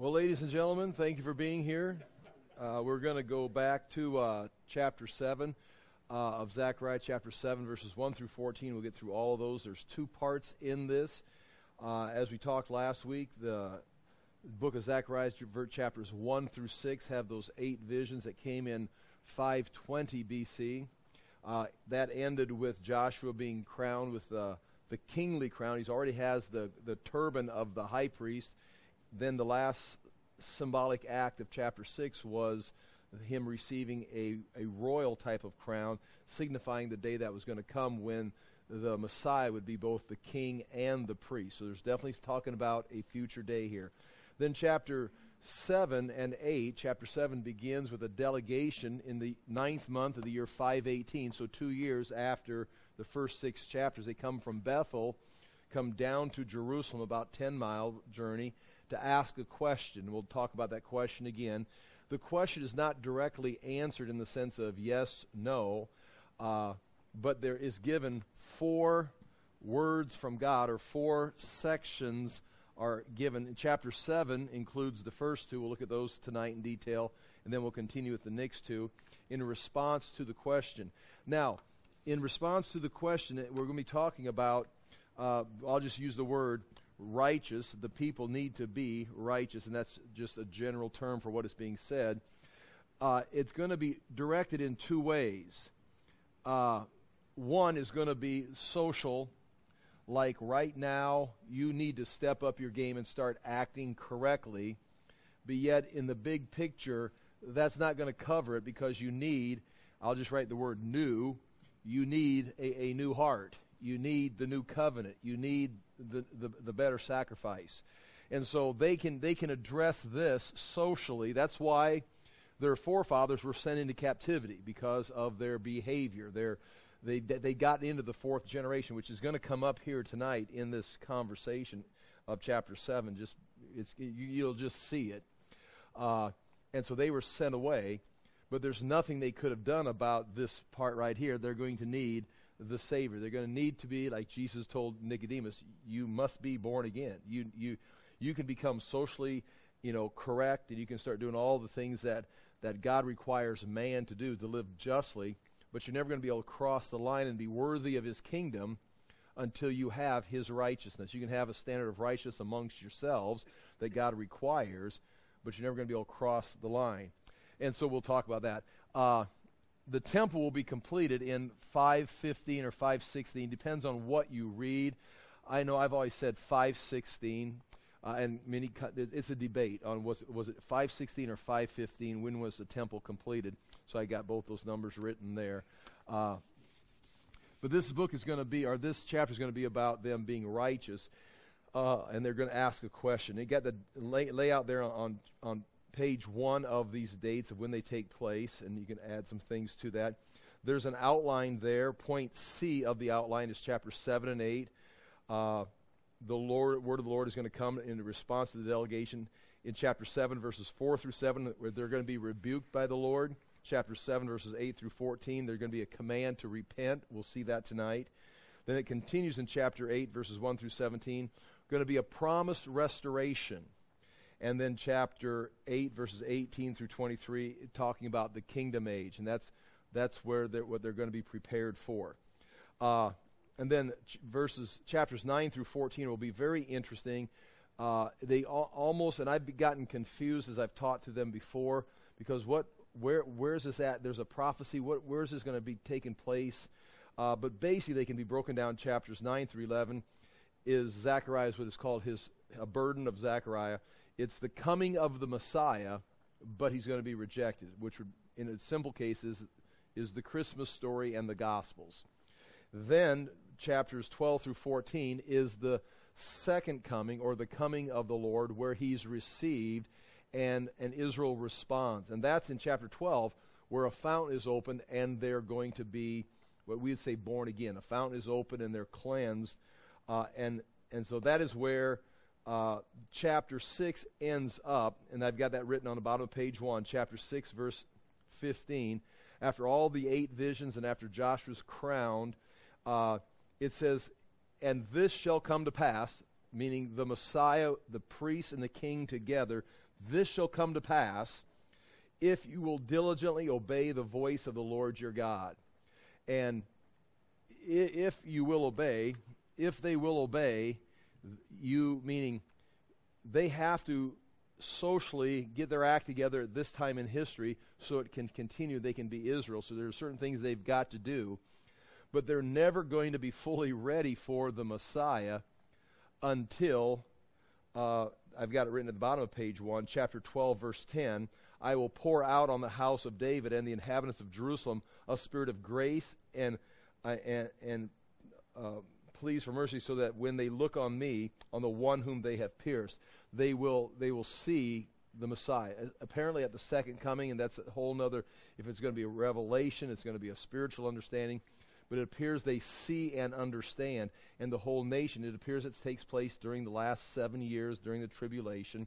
Well, ladies and gentlemen, thank you for being here. Uh, we're going to go back to uh, chapter 7 uh, of Zechariah, chapter 7, verses 1 through 14. We'll get through all of those. There's two parts in this. Uh, as we talked last week, the book of Zechariah, chapters 1 through 6, have those eight visions that came in 520 BC. Uh, that ended with Joshua being crowned with the, the kingly crown. He already has the, the turban of the high priest then the last symbolic act of chapter 6 was him receiving a, a royal type of crown, signifying the day that was going to come when the Messiah would be both the king and the priest. So there's definitely talking about a future day here. Then chapter 7 and 8, chapter 7 begins with a delegation in the ninth month of the year 518, so two years after the first six chapters. They come from Bethel, come down to Jerusalem, about 10 mile journey, to ask a question. We'll talk about that question again. The question is not directly answered in the sense of yes, no, uh, but there is given four words from God, or four sections are given. Chapter 7 includes the first two. We'll look at those tonight in detail, and then we'll continue with the next two in response to the question. Now, in response to the question, we're going to be talking about, uh, I'll just use the word righteous. The people need to be righteous, and that's just a general term for what is being said. Uh, it's going to be directed in two ways. Uh, one is going to be social, like right now, you need to step up your game and start acting correctly. But yet, in the big picture, that's not going to cover it because you need, I'll just write the word new, you need a, a new heart. You need the new covenant. You need the, the, the better sacrifice. And so they can, they can address this socially. That's why their forefathers were sent into captivity because of their behavior. Their, they, they got into the fourth generation, which is going to come up here tonight in this conversation of chapter 7. Just, it's, you, will just see it. Uh, and so they were sent away, but there's nothing they could have done about this part right here. They're going to need the Savior. They're going to need to be, like Jesus told Nicodemus, you must be born again. You, you, you can become socially you know, correct, and you can start doing all the things that, that God requires man to do to live justly, but you're never going to be able to cross the line and be worthy of his kingdom until you have his righteousness. You can have a standard of righteousness amongst yourselves that God requires, but you're never going to be able to cross the line. And so we'll talk about that. Uh, the temple will be completed in 515 or 516 depends on what you read. I know i've always said 516 uh, and many it's a debate on was was it 516 or 515 when was the temple completed? So i got both those numbers written there. Uh, but this book is going to be or this chapter is going to be about them being righteous uh, and they're going to ask a question. They got the lay, layout there on on page one of these dates of when they take place, and you can add some things to that. There's an outline there. Point C of the outline is chapter 7 and 8. Uh, the Lord, word of the Lord is going to come in response to the delegation in chapter 7, verses 4 through 7, where they're going to be rebuked by the Lord. Chapter 7, verses 8 through 14, there's going to be a command to repent. We'll see that tonight. Then it continues in chapter 8, verses 1 through 17, going to be a promised restoration and then chapter 8 verses 18 through 23 talking about the kingdom age. And that's that's where they're, what they're going to be prepared for. Uh, and then ch- verses chapters 9 through 14 will be very interesting. Uh, they al- almost and i've gotten confused as i've taught to them before because what where where's this at? There's a prophecy. What where's this going to be taking place? Uh, but basically they can be broken down. Chapters 9 through 11 is Zechariah's, what is called his a burden of zechariah it's the coming of the Messiah, but he's going to be rejected, which would, in a simple case is, is the Christmas story and the Gospels. Then, chapters 12 through 14 is the second coming or the coming of the Lord where he's received and, and Israel responds. And that's in chapter 12 where a fountain is opened and they're going to be what we would say born again. A fountain is open and they're cleansed. Uh, and, and so that is where uh, chapter 6 ends up, and I've got that written on the bottom of page 1, chapter 6, verse 15. After all the eight visions and after Joshua's crowned, uh, it says, And this shall come to pass, meaning the Messiah, the priest, and the king together, this shall come to pass if you will diligently obey the voice of the Lord your God. And if you will obey, if they will obey, you, meaning they have to socially get their act together at this time in history so it can continue, they can be Israel. So there are certain things they've got to do. But they're never going to be fully ready for the Messiah until, uh, I've got it written at the bottom of page 1, chapter 12, verse 10. I will pour out on the house of David and the inhabitants of Jerusalem a spirit of grace and, uh, and, and uh, pleas for mercy, so that when they look on me, on the one whom they have pierced, they will, they will see the Messiah. Apparently, at the second coming, and that's a whole nother, if it's going to be a revelation, it's going to be a spiritual understanding. But it appears they see and understand. And the whole nation, it appears it takes place during the last seven years, during the tribulation.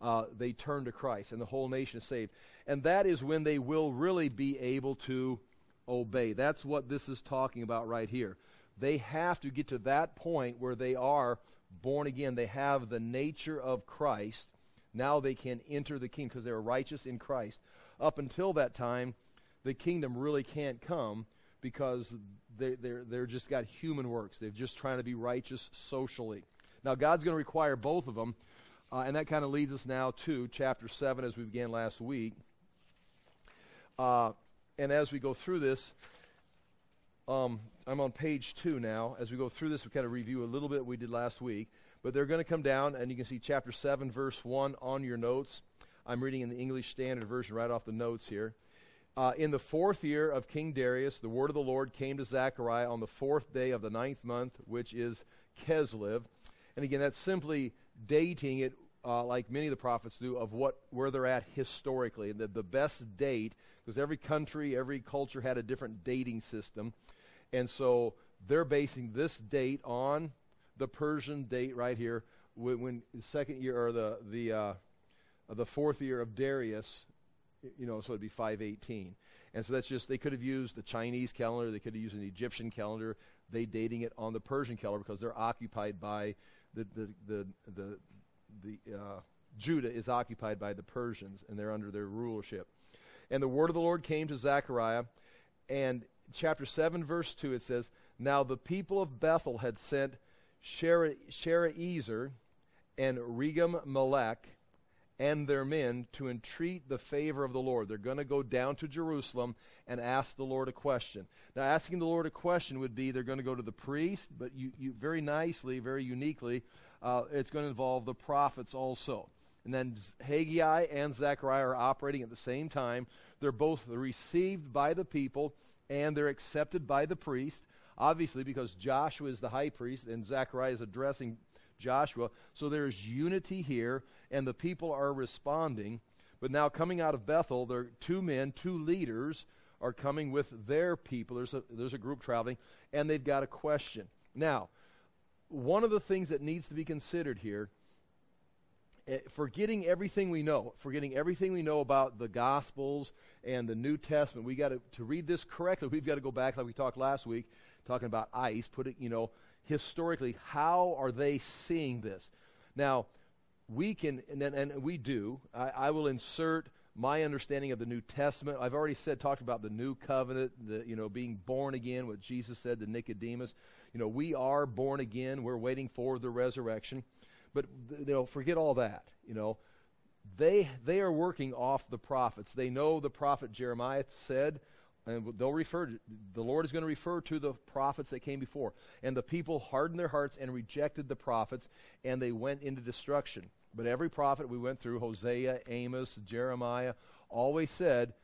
Uh, they turn to Christ, and the whole nation is saved. And that is when they will really be able to obey. That's what this is talking about right here. They have to get to that point where they are born again. They have the nature of Christ. Now they can enter the kingdom because they're righteous in Christ. Up until that time, the kingdom really can't come because they, they're, they're just got human works. They're just trying to be righteous socially. Now, God's going to require both of them. Uh, and that kind of leads us now to chapter 7 as we began last week. Uh, and as we go through this, um, I'm on page two now. As we go through this, we kind of review a little bit we did last week. But they're going to come down, and you can see chapter 7, verse 1 on your notes. I'm reading in the English Standard Version right off the notes here. Uh, in the fourth year of King Darius, the word of the Lord came to Zechariah on the fourth day of the ninth month, which is Kislev. And again, that's simply dating it, uh, like many of the prophets do, of what where they're at historically. And the, the best date, because every country, every culture had a different dating system. And so they're basing this date on the Persian date right here, when, when the second year or the the uh, the fourth year of Darius, you know, so it'd be 518. And so that's just they could have used the Chinese calendar, they could have used an Egyptian calendar. They dating it on the Persian calendar because they're occupied by the the the the, the uh, Judah is occupied by the Persians, and they're under their rulership. And the word of the Lord came to Zechariah, and chapter 7, verse 2, it says, Now the people of Bethel had sent Sharezer and Regem Melech and their men to entreat the favor of the Lord. They're going to go down to Jerusalem and ask the Lord a question. Now, asking the Lord a question would be they're going to go to the priest, but you, you very nicely, very uniquely, uh, it's going to involve the prophets also. And then Haggai and Zechariah are operating at the same time. They're both received by the people and they're accepted by the priest, obviously, because Joshua is the high priest and Zechariah is addressing Joshua. So there's unity here, and the people are responding. But now, coming out of Bethel, there are two men, two leaders are coming with their people. There's a, there's a group traveling, and they've got a question. Now, one of the things that needs to be considered here Eh, forgetting everything we know, forgetting everything we know about the Gospels and the New Testament, we got to, read this correctly, we've got to go back, like we talked last week, talking about ice, put it, you know, historically, how are they seeing this? Now, we can, and, and we do, I, I will insert my understanding of the New Testament. I've already said, talked about the new covenant, the, you know, being born again, what Jesus said to Nicodemus. You know, we are born again. We're waiting for the resurrection. But you know, forget all that. You know, they they are working off the prophets. They know the prophet Jeremiah said, and they'll refer to, the Lord is going to refer to the prophets that came before. And the people hardened their hearts and rejected the prophets, and they went into destruction. But every prophet we went through, Hosea, Amos, Jeremiah, always said,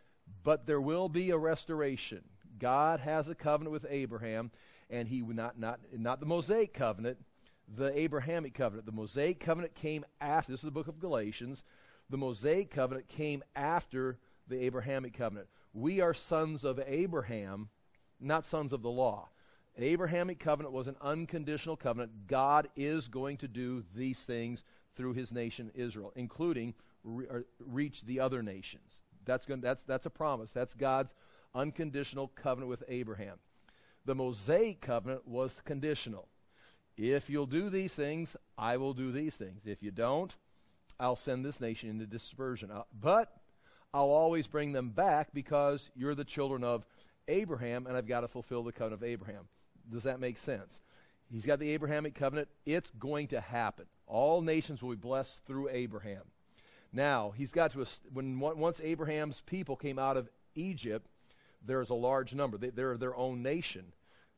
but there will be a restoration. God has a covenant with Abraham, and he would not not not the Mosaic covenant, the Abrahamic covenant. The Mosaic covenant came after, this is the book of Galatians. The Mosaic covenant came after the Abrahamic covenant. We are sons of Abraham, not sons of the law. Abrahamic covenant was an unconditional covenant. God is going to do these things through his nation Israel, including re- reach the other nations. That's, going, that's, that's a promise. That's God's unconditional covenant with Abraham. The Mosaic covenant was conditional If you'll do these things, I will do these things. If you don't, I'll send this nation into dispersion. Uh, but I'll always bring them back because you're the children of Abraham, and I've got to fulfill the covenant of Abraham. Does that make sense? He's got the Abrahamic covenant. It's going to happen. All nations will be blessed through Abraham. Now, he's got to, when once Abraham's people came out of Egypt, there's a large number. They, they're their own nation.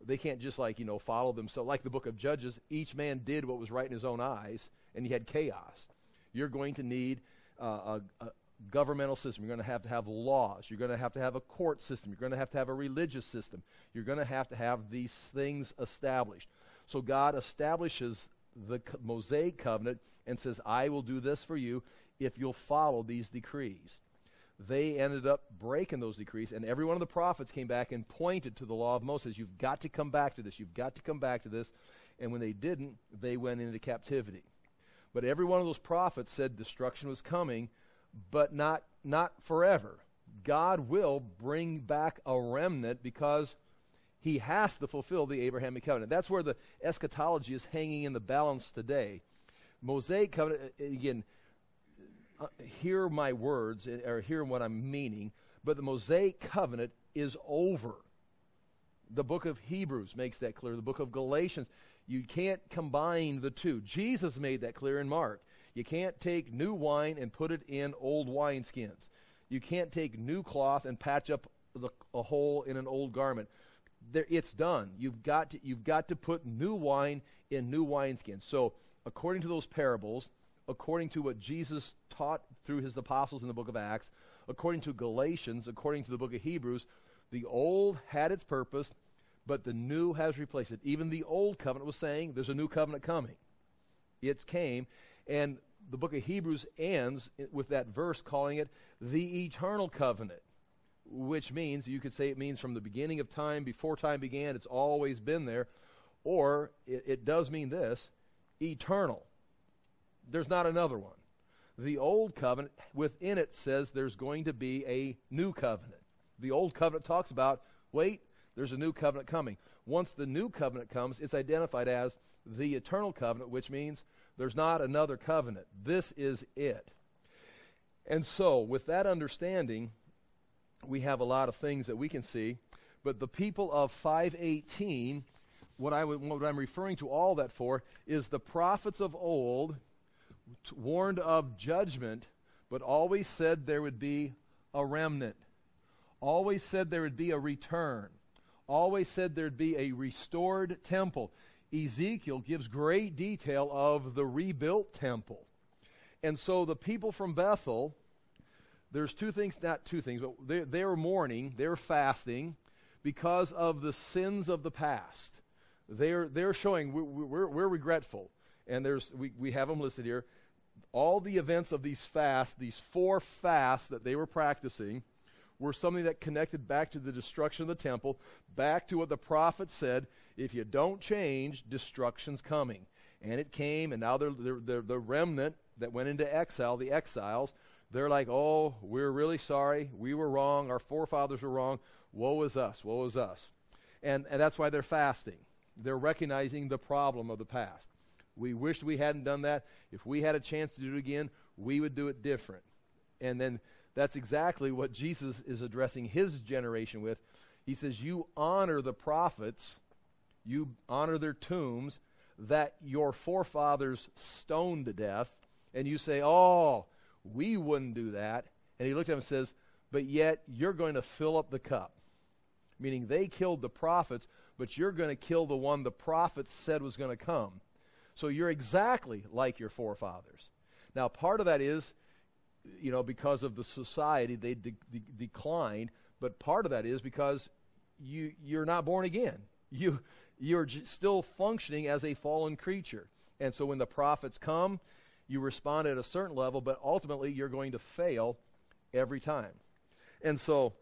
They can't just like, you know, follow themselves. Like the book of Judges, each man did what was right in his own eyes, and he had chaos. You're going to need uh, a, a governmental system. You're going to have to have laws. You're going to have to have a court system. You're going to have to have a religious system. You're going to have to have these things established. So God establishes the Mosaic covenant and says, I will do this for you if you'll follow these decrees. They ended up breaking those decrees, and every one of the prophets came back and pointed to the law of Moses. You've got to come back to this. You've got to come back to this. And when they didn't, they went into captivity. But every one of those prophets said destruction was coming, but not, not forever. God will bring back a remnant because he has to fulfill the Abrahamic covenant. That's where the eschatology is hanging in the balance today. Mosaic covenant, again, uh, hear my words uh, or hear what I'm meaning, but the Mosaic covenant is over. The book of Hebrews makes that clear. The book of Galatians. You can't combine the two. Jesus made that clear in Mark. You can't take new wine and put it in old wineskins. You can't take new cloth and patch up the, a hole in an old garment there, it's done. You've got to, you've got to put new wine in new wineskins. So, according to those parables, according to what Jesus taught through his apostles in the book of Acts, according to Galatians, according to the book of Hebrews, the old had its purpose, but the new has replaced it. Even the old covenant was saying there's a new covenant coming. It came, and the book of Hebrews ends with that verse calling it the eternal covenant which means you could say it means from the beginning of time, before time began, it's always been there. Or it, it does mean this eternal. There's not another one. The old covenant within it says there's going to be a new covenant. The old covenant talks about, wait, there's a new covenant coming. Once the new covenant comes, it's identified as the eternal covenant, which means there's not another covenant. This is it. And so, with that understanding, we have a lot of things that we can see. But the people of 518, what, I, what I'm referring to all that for is the prophets of old warned of judgment, but always said there would be a remnant, always said there would be a return, always said there'd be a restored temple. Ezekiel gives great detail of the rebuilt temple. And so the people from Bethel there's two things, not two things, but they're, they're mourning, they're fasting because of the sins of the past. They're, they're showing we're, we're, we're regretful. And there's, we, we have them listed here. All the events of these fasts, these four fasts that they were practicing, were something that connected back to the destruction of the temple, back to what the prophet said if you don't change, destruction's coming. And it came, and now they're, they're, they're the remnant that went into exile, the exiles, they're like, oh, we're really sorry. We were wrong. Our forefathers were wrong. Woe is us. Woe is us. And, and that's why they're fasting. They're recognizing the problem of the past. We wished we hadn't done that. If we had a chance to do it again, we would do it different. And then that's exactly what Jesus is addressing his generation with. He says, You honor the prophets, you honor their tombs that your forefathers stoned to death, and you say, Oh, we wouldn't do that. And he looked at him and says, But yet you're going to fill up the cup. Meaning they killed the prophets, but you're going to kill the one the prophets said was going to come. So you're exactly like your forefathers. Now, part of that is, you know, because of the society, they de- de- declined, but part of that is because you, you're not born again. You, you're j- still functioning as a fallen creature. And so when the prophets come, you respond at a certain level, but ultimately you're going to fail every time. And so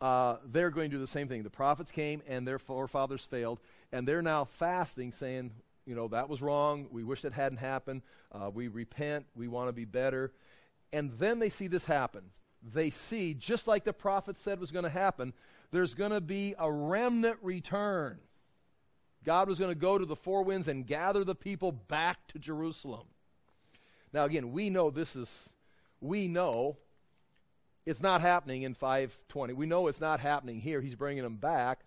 uh, they're going to do the same thing. The prophets came and their forefathers failed, and they're now fasting, saying, you know, that was wrong. We wish that hadn't happened. Uh, we repent. We want to be better. And then they see this happen. They see, just like the prophet said was going to happen, there's going to be a remnant return. God was going to go to the four winds and gather the people back to Jerusalem. Now, again, we know this is, we know it's not happening in 520. We know it's not happening here. He's bringing them back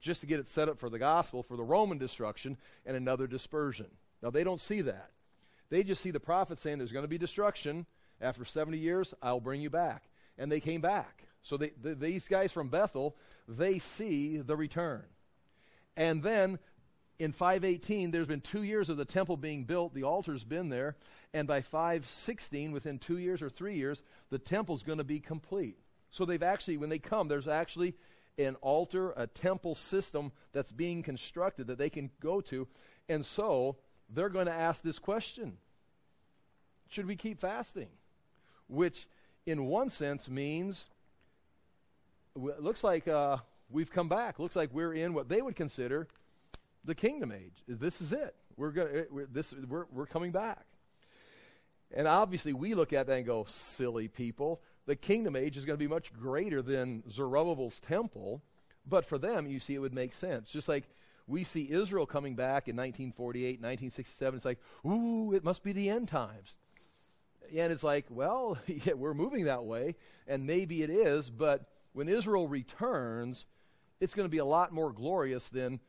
just to get it set up for the gospel, for the Roman destruction, and another dispersion. Now, they don't see that. They just see the prophet saying there's going to be destruction. After 70 years, I'll bring you back. And they came back. So they, the, these guys from Bethel, they see the return. And then in 518, there's been two years of the temple being built. The altar's been there. And by 516, within two years or three years, the temple's going to be complete. So they've actually, when they come, there's actually an altar, a temple system that's being constructed that they can go to. And so they're going to ask this question Should we keep fasting? Which, in one sense, means it looks like uh, we've come back. Looks like we're in what they would consider the kingdom age. This is it. We're going we're, this we're we're coming back. And obviously, we look at that and go, "Silly people." The kingdom age is going to be much greater than Zerubbabel's temple, but for them, you see, it would make sense. Just like we see Israel coming back in 1948, 1967. It's like, ooh, it must be the end times. And it's like, well, yeah, we're moving that way, and maybe it is, but when Israel returns, it's going to be a lot more glorious than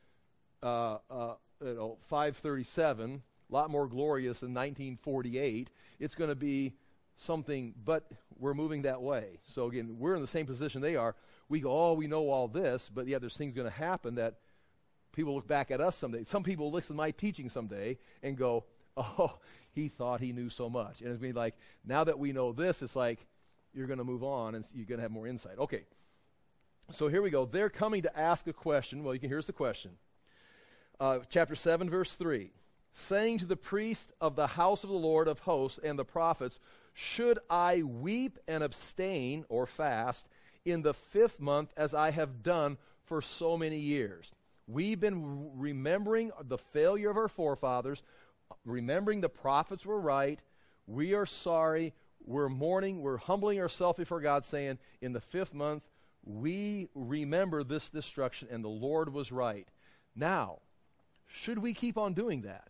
uh, uh, you know, 537, a lot more glorious than 1948. It's going to be something, but we're moving that way. So again, we're in the same position they are. We go, oh, we know all this, but yeah, there's things going to happen that people look back at us someday. Some people listen to my teaching someday and go, oh, he thought he knew so much. And it's be like, now that we know this, it's like you're going to move on and you're going to have more insight. Okay. So here we go. They're coming to ask a question. Well, you can here's the question. Uh, chapter 7, verse 3. Saying to the priest of the house of the Lord of hosts and the prophets, Should I weep and abstain or fast in the fifth month as I have done for so many years? We've been remembering the failure of our forefathers, remembering the prophets were right. We are sorry. We're mourning. We're humbling ourselves before God, saying, In the fifth month, we remember this destruction, and the Lord was right. Now, should we keep on doing that?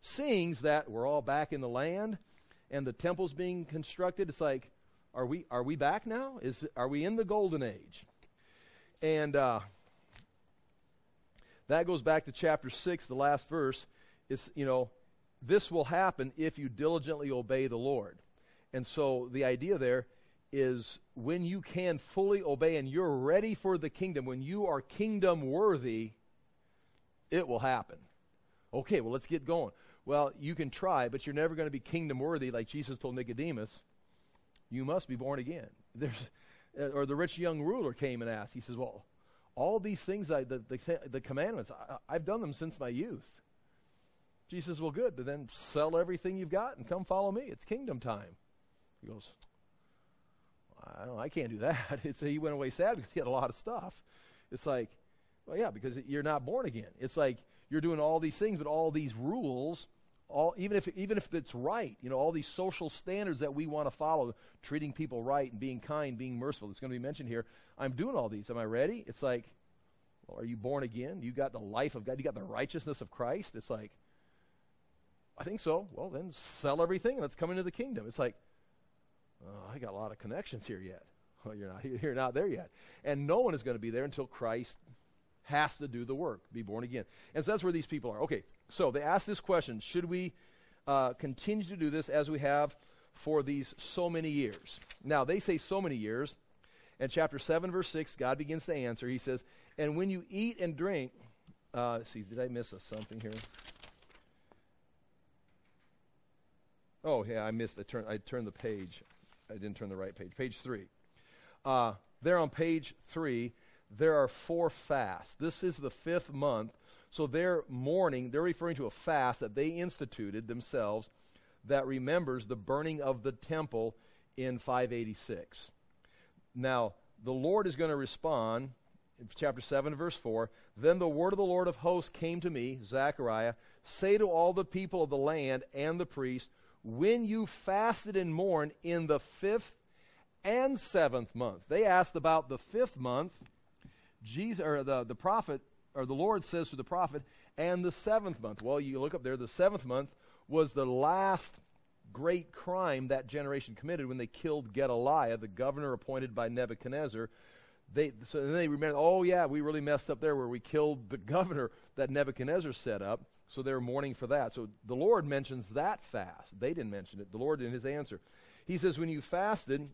Seeing that we're all back in the land and the temple's being constructed, it's like, are we are we back now? Is are we in the golden age? And uh, that goes back to chapter 6, the last verse. It's, you know, this will happen if you diligently obey the Lord. And so the idea there is when you can fully obey and you're ready for the kingdom, when you are kingdom worthy, it will happen. Okay, well, let's get going. Well, you can try, but you're never going to be kingdom worthy like Jesus told Nicodemus. You must be born again. There's, uh, or the rich young ruler came and asked. He says, Well, all these things, I, the, the, the commandments, I, have done them since my youth. Jesus Well, good, but then sell everything you've got and come follow me. It's kingdom time. He goes, I don't I can't do that. It's, he went away sad because he had a lot of stuff. It's like, well, yeah, because you're not born again. It's like you're doing all these things, but all these rules all, even if even if it's right, you know, all these social standards that we want to follow, treating people right and being kind, being merciful. It's going to be mentioned here. I'm doing all these. Am I ready? It's like, well, are you born again? You got the life of God. You got the righteousness of Christ. It's like, I think so. Well, then sell everything and let's come into the kingdom. It's like, oh, I got a lot of connections here yet. Well, you're not. You're not there yet, and no one is going to be there until Christ has to do the work, be born again. And so that's where these people are. Okay, so they ask this question Should we uh, continue to do this as we have for these so many years? Now, they say so many years. And chapter 7, verse 6, God begins to answer. He says, And when you eat and drink, uh, see, did I miss a something here? Oh, yeah, I missed. I turned, I turned the page. I didn't turn the right page. Page 3. Uh, there on page 3, there are four fasts. This is the fifth month. So they're mourning, they're referring to a fast that they instituted themselves that remembers the burning of the temple in 586. Now, the Lord is going to respond chapter 7, verse 4. Then the word of the Lord of hosts came to me, Zechariah, say to all the people of the land and the priests, when you fasted and mourned in the fifth and seventh month. They asked about the fifth month Jesus or the, the prophet or the Lord says to the prophet, and the seventh month. Well, you look up there, the seventh month was the last great crime that generation committed when they killed Gedaliah, the governor appointed by Nebuchadnezzar. They, so then they remember, oh, yeah, we really messed up there where we killed the governor that Nebuchadnezzar set up. So they're mourning for that. So the Lord mentions that fast. They didn't mention it. The Lord in his answer. He says, when you fasted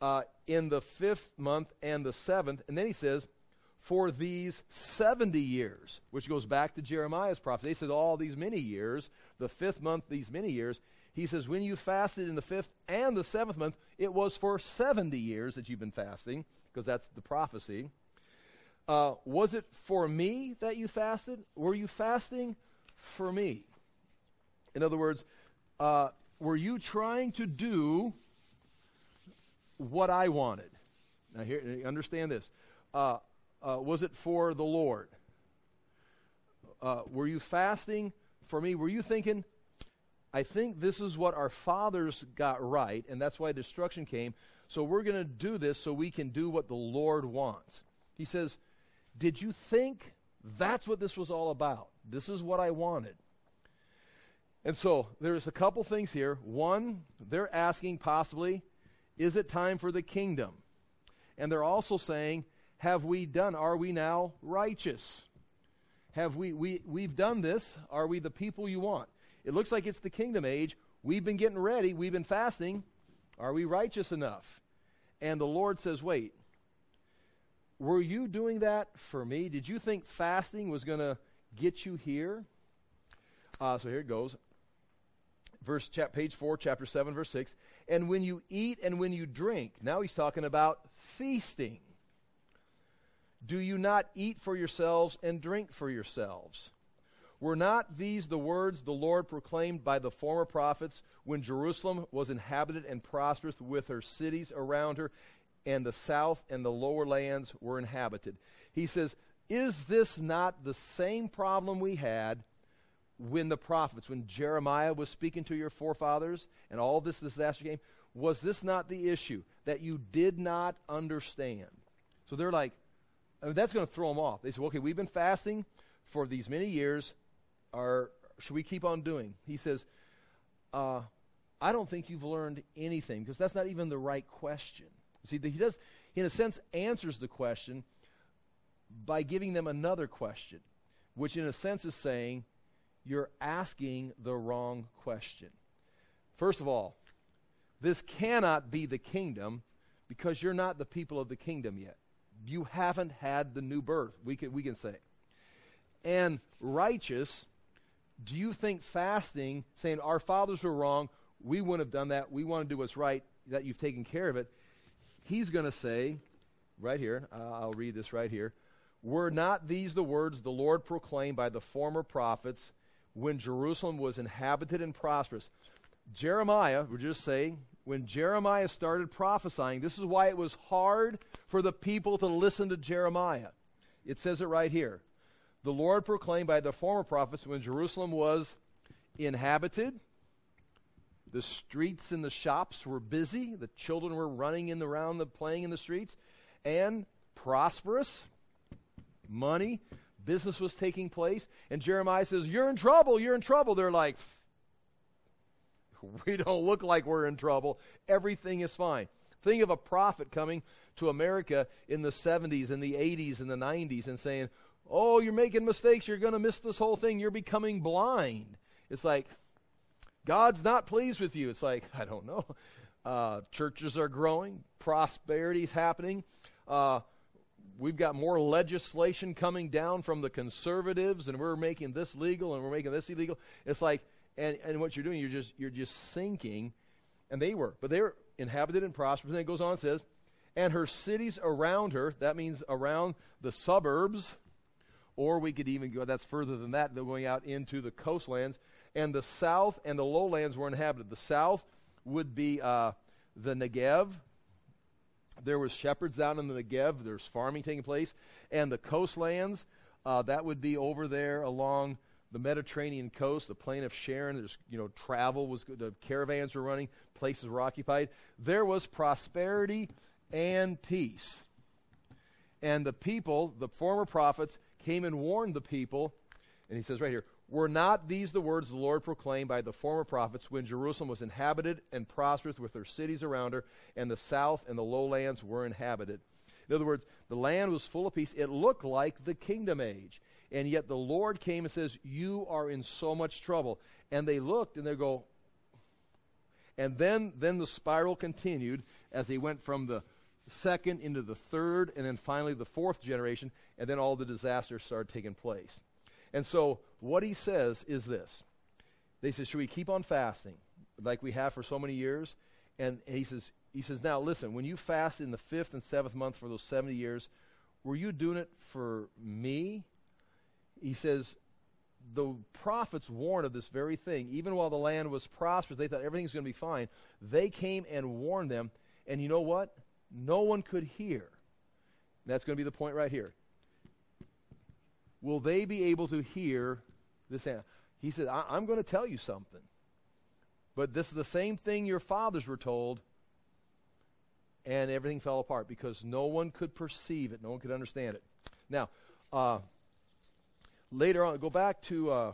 uh, in the fifth month and the seventh, and then he says, for these 70 years, which goes back to Jeremiah's prophecy. They said all these many years, the fifth month, these many years. He says, when you fasted in the fifth and the seventh month, it was for 70 years that you've been fasting, because that's the prophecy. Uh, was it for me that you fasted? Were you fasting for me? In other words, uh, were you trying to do what I wanted? Now, here, understand this. Uh, uh, was it for the Lord? Uh, were you fasting for me? Were you thinking, I think this is what our fathers got right, and that's why destruction came. So we're going to do this so we can do what the Lord wants. He says, Did you think that's what this was all about? This is what I wanted. And so there's a couple things here. One, they're asking possibly, is it time for the kingdom? And they're also saying, have we done? Are we now righteous? Have we, we, we've done this? Are we the people you want? It looks like it's the kingdom age. We've been getting ready. We've been fasting. Are we righteous enough? And the Lord says, wait, were you doing that for me? Did you think fasting was going to get you here? Uh, so here it goes. Verse chap, page 4, chapter 7, verse 6. And when you eat and when you drink, now he's talking about feasting. Do you not eat for yourselves and drink for yourselves? Were not these the words the Lord proclaimed by the former prophets when Jerusalem was inhabited and prosperous with her cities around her, and the south and the lower lands were inhabited? He says, Is this not the same problem we had when the prophets, when Jeremiah was speaking to your forefathers and all this disaster came? Was this not the issue that you did not understand? So they're like, I mean, that's going to throw them off. They say, well, okay, we've been fasting for these many years. Are, should we keep on doing? He says, uh, I don't think you've learned anything because that's not even the right question. See, he does, in a sense, answers the question by giving them another question, which in a sense is saying, you're asking the wrong question. First of all, this cannot be the kingdom because you're not the people of the kingdom yet you haven't had the new birth, we can, we can say. And righteous, do you think fasting, saying our fathers were wrong, we wouldn't have done that, we want to do what's right, that you've taken care of it? He's going to say, right here, uh, I'll read this right here. Were not these the words the Lord proclaimed by the former prophets when Jerusalem was inhabited and prosperous? Jeremiah, we're just saying, when Jeremiah started prophesying, this is why it was hard for the people to listen to Jeremiah. It says it right here. The Lord proclaimed by the former prophets when Jerusalem was inhabited, the streets and the shops were busy, the children were running in the around the playing in the streets, and prosperous, money, business was taking place. And Jeremiah says, You're in trouble, you're in trouble. They're like, We don't look like we're in trouble. Everything is fine. Think of a prophet coming to America in the 70s and the 80s and the 90s and saying, Oh, you're making mistakes. You're going to miss this whole thing. You're becoming blind. It's like, God's not pleased with you. It's like, I don't know. Uh, churches are growing, prosperity is happening. Uh, we've got more legislation coming down from the conservatives, and we're making this legal and we're making this illegal. It's like, and, and what you're doing, you're just, you're just sinking. And they were, but they were inhabited and prosperous. And then it goes on and says, and her cities around her, that means around the suburbs, or we could even go, that's further than that, they're going out into the coastlands. And the south and the lowlands were inhabited. The south would be uh, the Negev. There was shepherds down in the Negev. There's farming taking place. And the coastlands, uh, that would be over there along the Mediterranean coast, the plain of Sharon. There's, you know, travel was good. The caravans were running. Places were occupied. There was prosperity and peace. And the people, the former prophets, came and warned the people. And he says right here, Were not these the words the Lord proclaimed by the former prophets when Jerusalem was inhabited and prosperous with her cities around her, and the south and the lowlands were inhabited? In other words, the land was full of peace. It looked like the kingdom age. And yet the Lord came and says, You are in so much trouble. And they looked and they go, and then, then the spiral continued as they went from the second into the third, and then finally the fourth generation, and then all the disasters started taking place. And so what he says is this. They said, Should we keep on fasting like we have for so many years? And, he says, he says, Now listen, when you fasted in the fifth and seventh month for those 70 years, were you doing it for me? He says, the prophets warned of this very thing. Even while the land was prosperous, they thought everything's going to be fine. They came and warned them. And you know what? No one could hear. That's going to be the point right here. Will they be able to hear this? He said, I- am going to tell you something. But this is the same thing your fathers were told, and everything fell apart because no one could perceive it, no one could understand it. Now, uh, later on, go back to uh,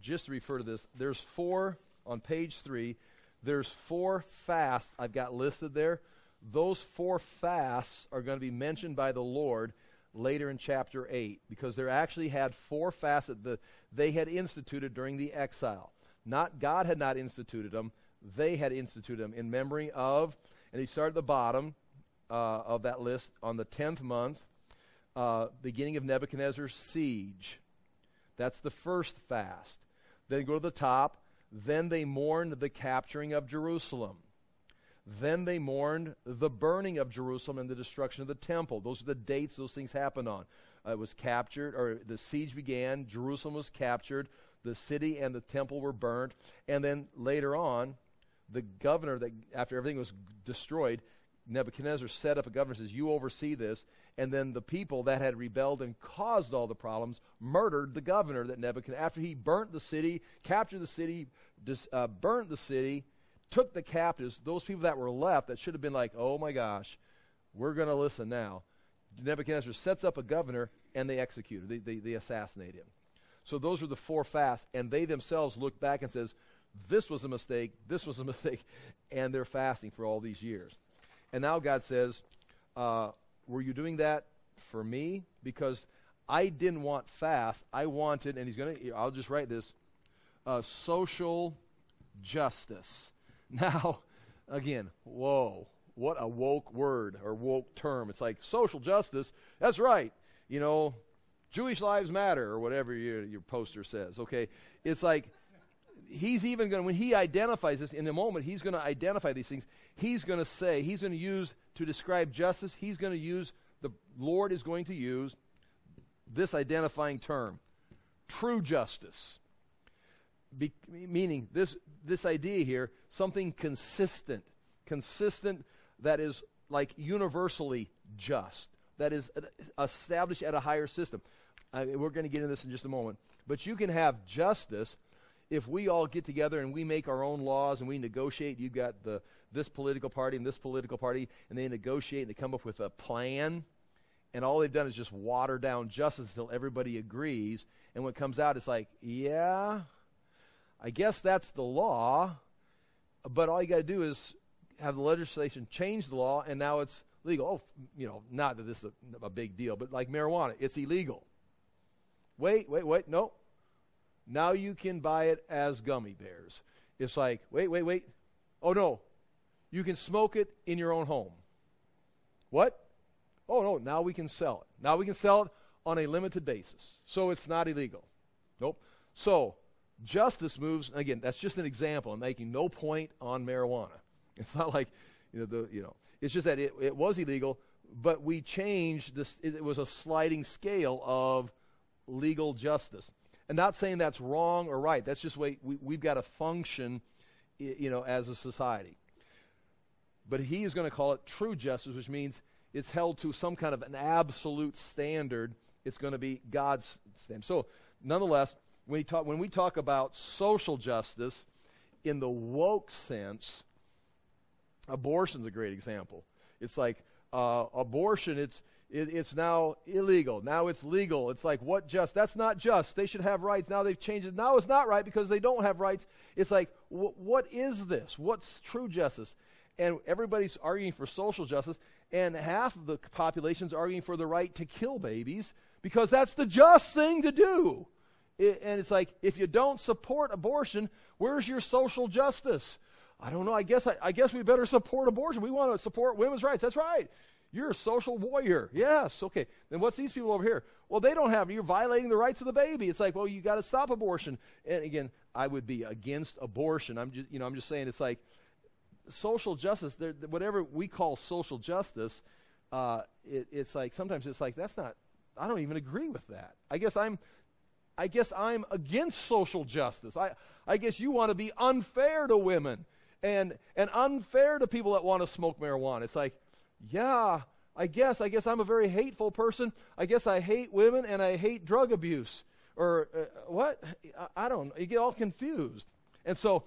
just to refer to this. There's four on page three. There's four fasts I've got listed there. Those four fasts are going to be mentioned by the Lord later in chapter 8 because they actually had four fasts that they had instituted during the exile. Not God had not instituted them, they had instituted them in memory of, and he started at the bottom uh, of that list on the 10th month uh, beginning of Nebuchadnezzar's siege. That's the first fast. Then go to the top. Then they mourned the capturing of Jerusalem. Then they mourned the burning of Jerusalem and the destruction of the temple. Those are the dates those things happened on. Uh, it was captured, or the siege began. Jerusalem was captured. The city and the temple were burnt. And then later on, the governor, that after everything was destroyed, Nebuchadnezzar set up a governor says, You oversee this. And then the people that had rebelled and caused all the problems murdered the governor that Nebuchadnezzar, after he burnt the city, captured the city, dis, uh, burnt the city, took the captives, those people that were left that should have been like, Oh my gosh, we're going to listen now. Nebuchadnezzar sets up a governor and they execute him, they, they, they assassinate him. So those are the four fasts, and they themselves look back and says, This was a mistake, this was a mistake, and they're fasting for all these years. And now God says, uh, Were you doing that for me? Because I didn't want fast. I wanted, and he's going to, I'll just write this uh, social justice. Now, again, whoa, what a woke word or woke term. It's like social justice. That's right. You know, Jewish lives matter or whatever your, your poster says. Okay. It's like, he's even going to, when he identifies this in a moment, he's going to identify these things. He's going to say, he's going to use, to describe justice, he's going to use, the Lord is going to use this identifying term true justice. Be, meaning this, this idea here, something consistent, consistent that is like universally just, that is established at a higher system. Uh, we're going to get into this in just a moment. But you can have justice if we all get together and we make our own laws and we negotiate, you've got the, this political party and this political party, and they negotiate and they come up with a plan, and all they've done is just water down justice until everybody agrees. And what comes out, it's like, yeah, I guess that's the law, but all you got to do is have the legislation change the law, and now it's legal. Oh, you know, not that this is a, a big deal, but like marijuana, it's illegal. Wait, wait, wait, no, now you can buy it as gummy bears. It's like, wait, wait, wait. Oh, no. You can smoke it in your own home. What? Oh, no. Now we can sell it. Now we can sell it on a limited basis. So it's not illegal. Nope. So justice moves, again, that's just an example. I'm making no point on marijuana. It's not like, you know, the, you know it's just that it, it was illegal, but we changed this. It, it was a sliding scale of legal justice and not saying that's wrong or right. That's just way we, we've got to function, you know, as a society. But he is going to call it true justice, which means it's held to some kind of an absolute standard. It's going to be God's standard. So, nonetheless, when we talk, when we talk about social justice in the woke sense, abortion's a great example. It's like uh, abortion. It's It, it's now illegal. Now it's legal. It's like, what just? That's not just. They should have rights. Now they've changed it. Now it's not right because they don't have rights. It's like, wh- what is this? What's true justice? And everybody's arguing for social justice, and half of the population's arguing for the right to kill babies because that's the just thing to do. And it's like, if you don't support abortion, where's your social justice? I don't know. I guess I, I guess we better support abortion. We want to support women's rights. That's right. You're a social warrior. Yes. Okay. Then what's these people over here? Well, they don't have. You're violating the rights of the baby. It's like, well, you got to stop abortion. And again, I would be against abortion. I'm just, you know, I'm just saying it's like social justice. Whatever we call social justice, uh, it, it's like sometimes it's like that's not. I don't even agree with that. I guess I'm. I guess I'm against social justice. I, I guess you want to be unfair to women and and unfair to people that want to smoke marijuana. It's like yeah, I guess. I guess I'm a very hateful person. I guess I hate women and I hate drug abuse. Or uh, what? I, I don't know. You get all confused. And so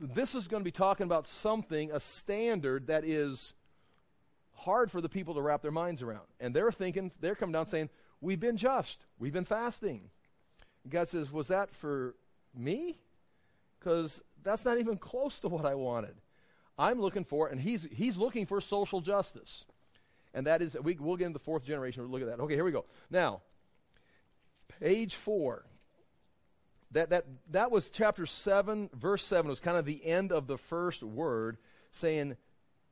this is going to be talking about something, a standard that is hard for the people to wrap their minds around. And they're thinking, they're coming down saying, We've been just, we've been fasting. God says, Was that for me? Because that's not even close to what I wanted. I'm looking for, and he's, he's looking for social justice. And that is, we, we'll get into the fourth generation. We'll look at that. Okay, here we go. Now, page four. That, that, that was chapter 7, verse 7. It was kind of the end of the first word, saying,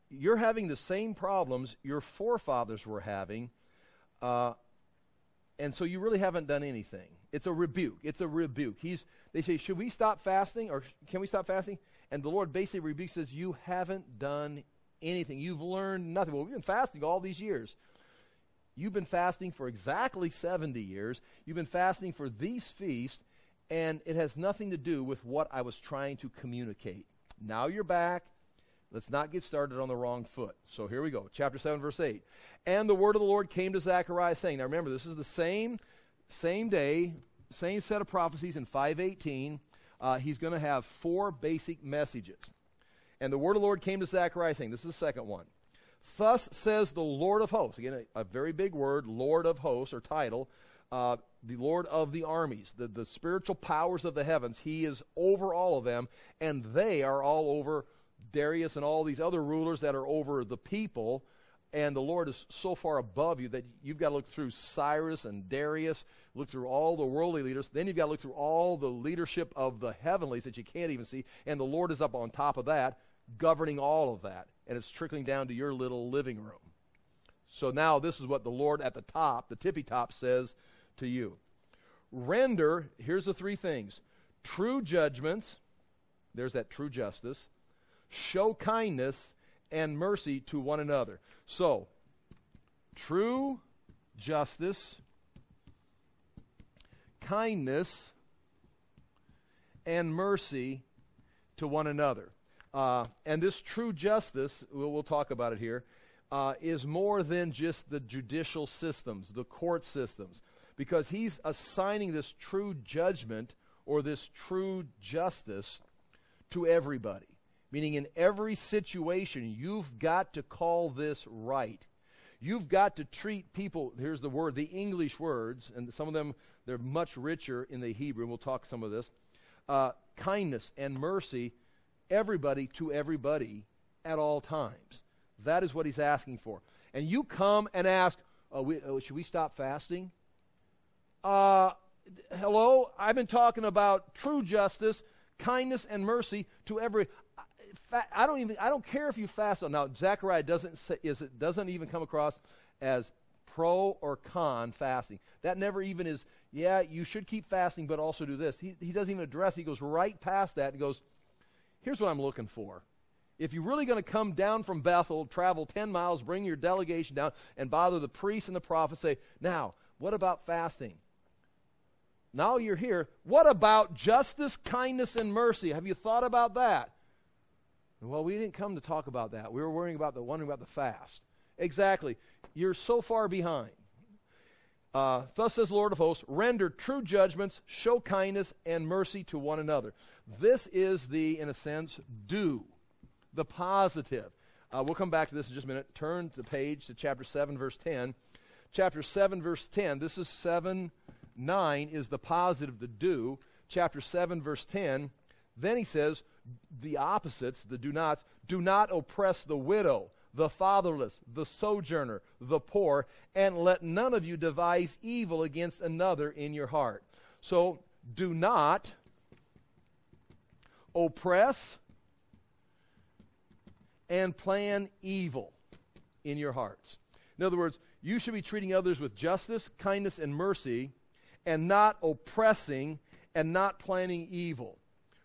You're having the same problems your forefathers were having, uh, and so you really haven't done anything. It's a rebuke. It's a rebuke. He's, they say, Should we stop fasting, or can we stop fasting? And the Lord basically rebukes says, You haven't done anything. You've learned nothing. Well, we've been fasting all these years. You've been fasting for exactly 70 years. You've been fasting for these feasts, and it has nothing to do with what I was trying to communicate. Now you're back. Let's not get started on the wrong foot. So here we go. Chapter 7, verse 8. And the word of the Lord came to Zechariah, saying, Now remember, this is the same, same day, same set of prophecies in 518 uh, he's going to have four basic messages. And the word of the Lord came to Zechariah saying, This is the second one. Thus says the Lord of hosts. Again, a, a very big word, Lord of hosts, or title. Uh, the Lord of the armies, the, the spiritual powers of the heavens. He is over all of them, and they are all over Darius and all these other rulers that are over the people and the Lord is so far above you that you've got to look through Cyrus and Darius, look through all the worldly leaders. Then you've got to look through all the leadership of the heavenlies that you can't even see. And the Lord is up on top of that, governing all of that. And it's trickling down to your little living room. So now this is what the Lord at the top, the tippy top, says to you Render, here's the three things true judgments, there's that true justice, show kindness, and mercy to one another. So, true justice, kindness, and mercy to one another. Uh, and this true justice, we'll, we'll talk about it here, uh, is more than just the judicial systems, the court systems, because he's assigning this true judgment or this true justice to everybody. Meaning, in every situation, you've got to call this right. You've got to treat people, here's the word, the English words, and some of them, they're much richer in the Hebrew, and we'll talk some of this. Uh, kindness and mercy, everybody to everybody at all times. That is what he's asking for. And you come and ask, oh, we, oh, should we stop fasting? Uh, hello? I've been talking about true justice, kindness, and mercy to every. Fa- I don't even I don't care if you fast. Now Zechariah doesn't say, is it doesn't even come across as pro or con fasting. That never even is. Yeah, you should keep fasting, but also do this. He he doesn't even address. He goes right past that and goes, "Here's what I'm looking for." If you're really going to come down from Bethel, travel 10 miles, bring your delegation down, and bother the priests and the prophets, say, Now, what about fasting? Now you're here. What about justice, kindness, and mercy? Have you thought about that? Well, we didn't come to talk about that. We were worrying about the wondering about the fast. Exactly. You're so far behind. Uh, Thus says Lord of hosts, render true judgments, show kindness and mercy to one another. This is the, in a sense, do, the positive. Uh, we'll come back to this in just a minute. Turn the page to chapter 7, verse 10. Chapter 7, verse 10. This is 7, 9 is the positive, the do. Chapter 7, verse 10. Then he says, the opposites, the do nots, do not oppress the widow, the fatherless, the sojourner, the poor, and let none of you devise evil against another in your heart. So do not oppress and plan evil in your hearts. In other words, you should be treating others with justice, kindness, and mercy, and not oppressing and not planning evil.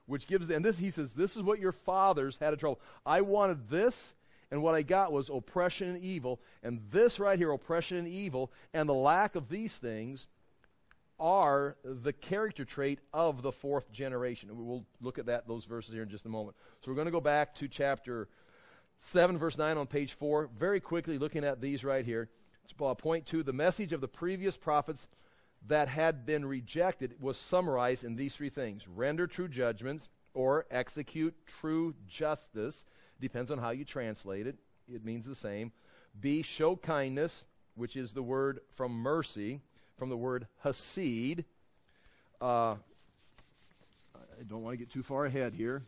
Which gives, and this, he says, this is what your fathers had a trouble. I wanted this, and what I got was oppression and evil. And this right here, oppression and evil, and the lack of these things are the character trait of the fourth generation. And we'll look at that those verses here in just a moment. So we're going to go back to chapter 7, verse 9 on page 4. Very quickly looking at these right here. Point two, the message of the previous prophets that had been rejected was summarized in these three things render true judgments or execute true justice. Depends on how you translate it, it means the same. B, show kindness, which is the word from mercy from the word hesed. Uh, I don't want to get too far ahead here.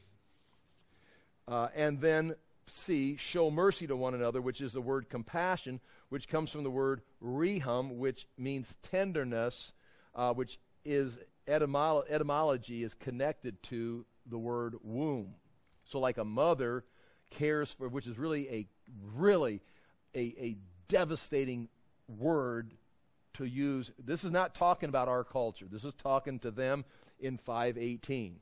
Uh, and then C, show mercy to one another, which is the word compassion, which comes from the word rehum, which means tenderness, uh, which is etymolo- etymology is connected to the word womb. So, like a mother cares for, which is really a really a, a devastating word to use. This is not talking about our culture. This is talking to them in 518.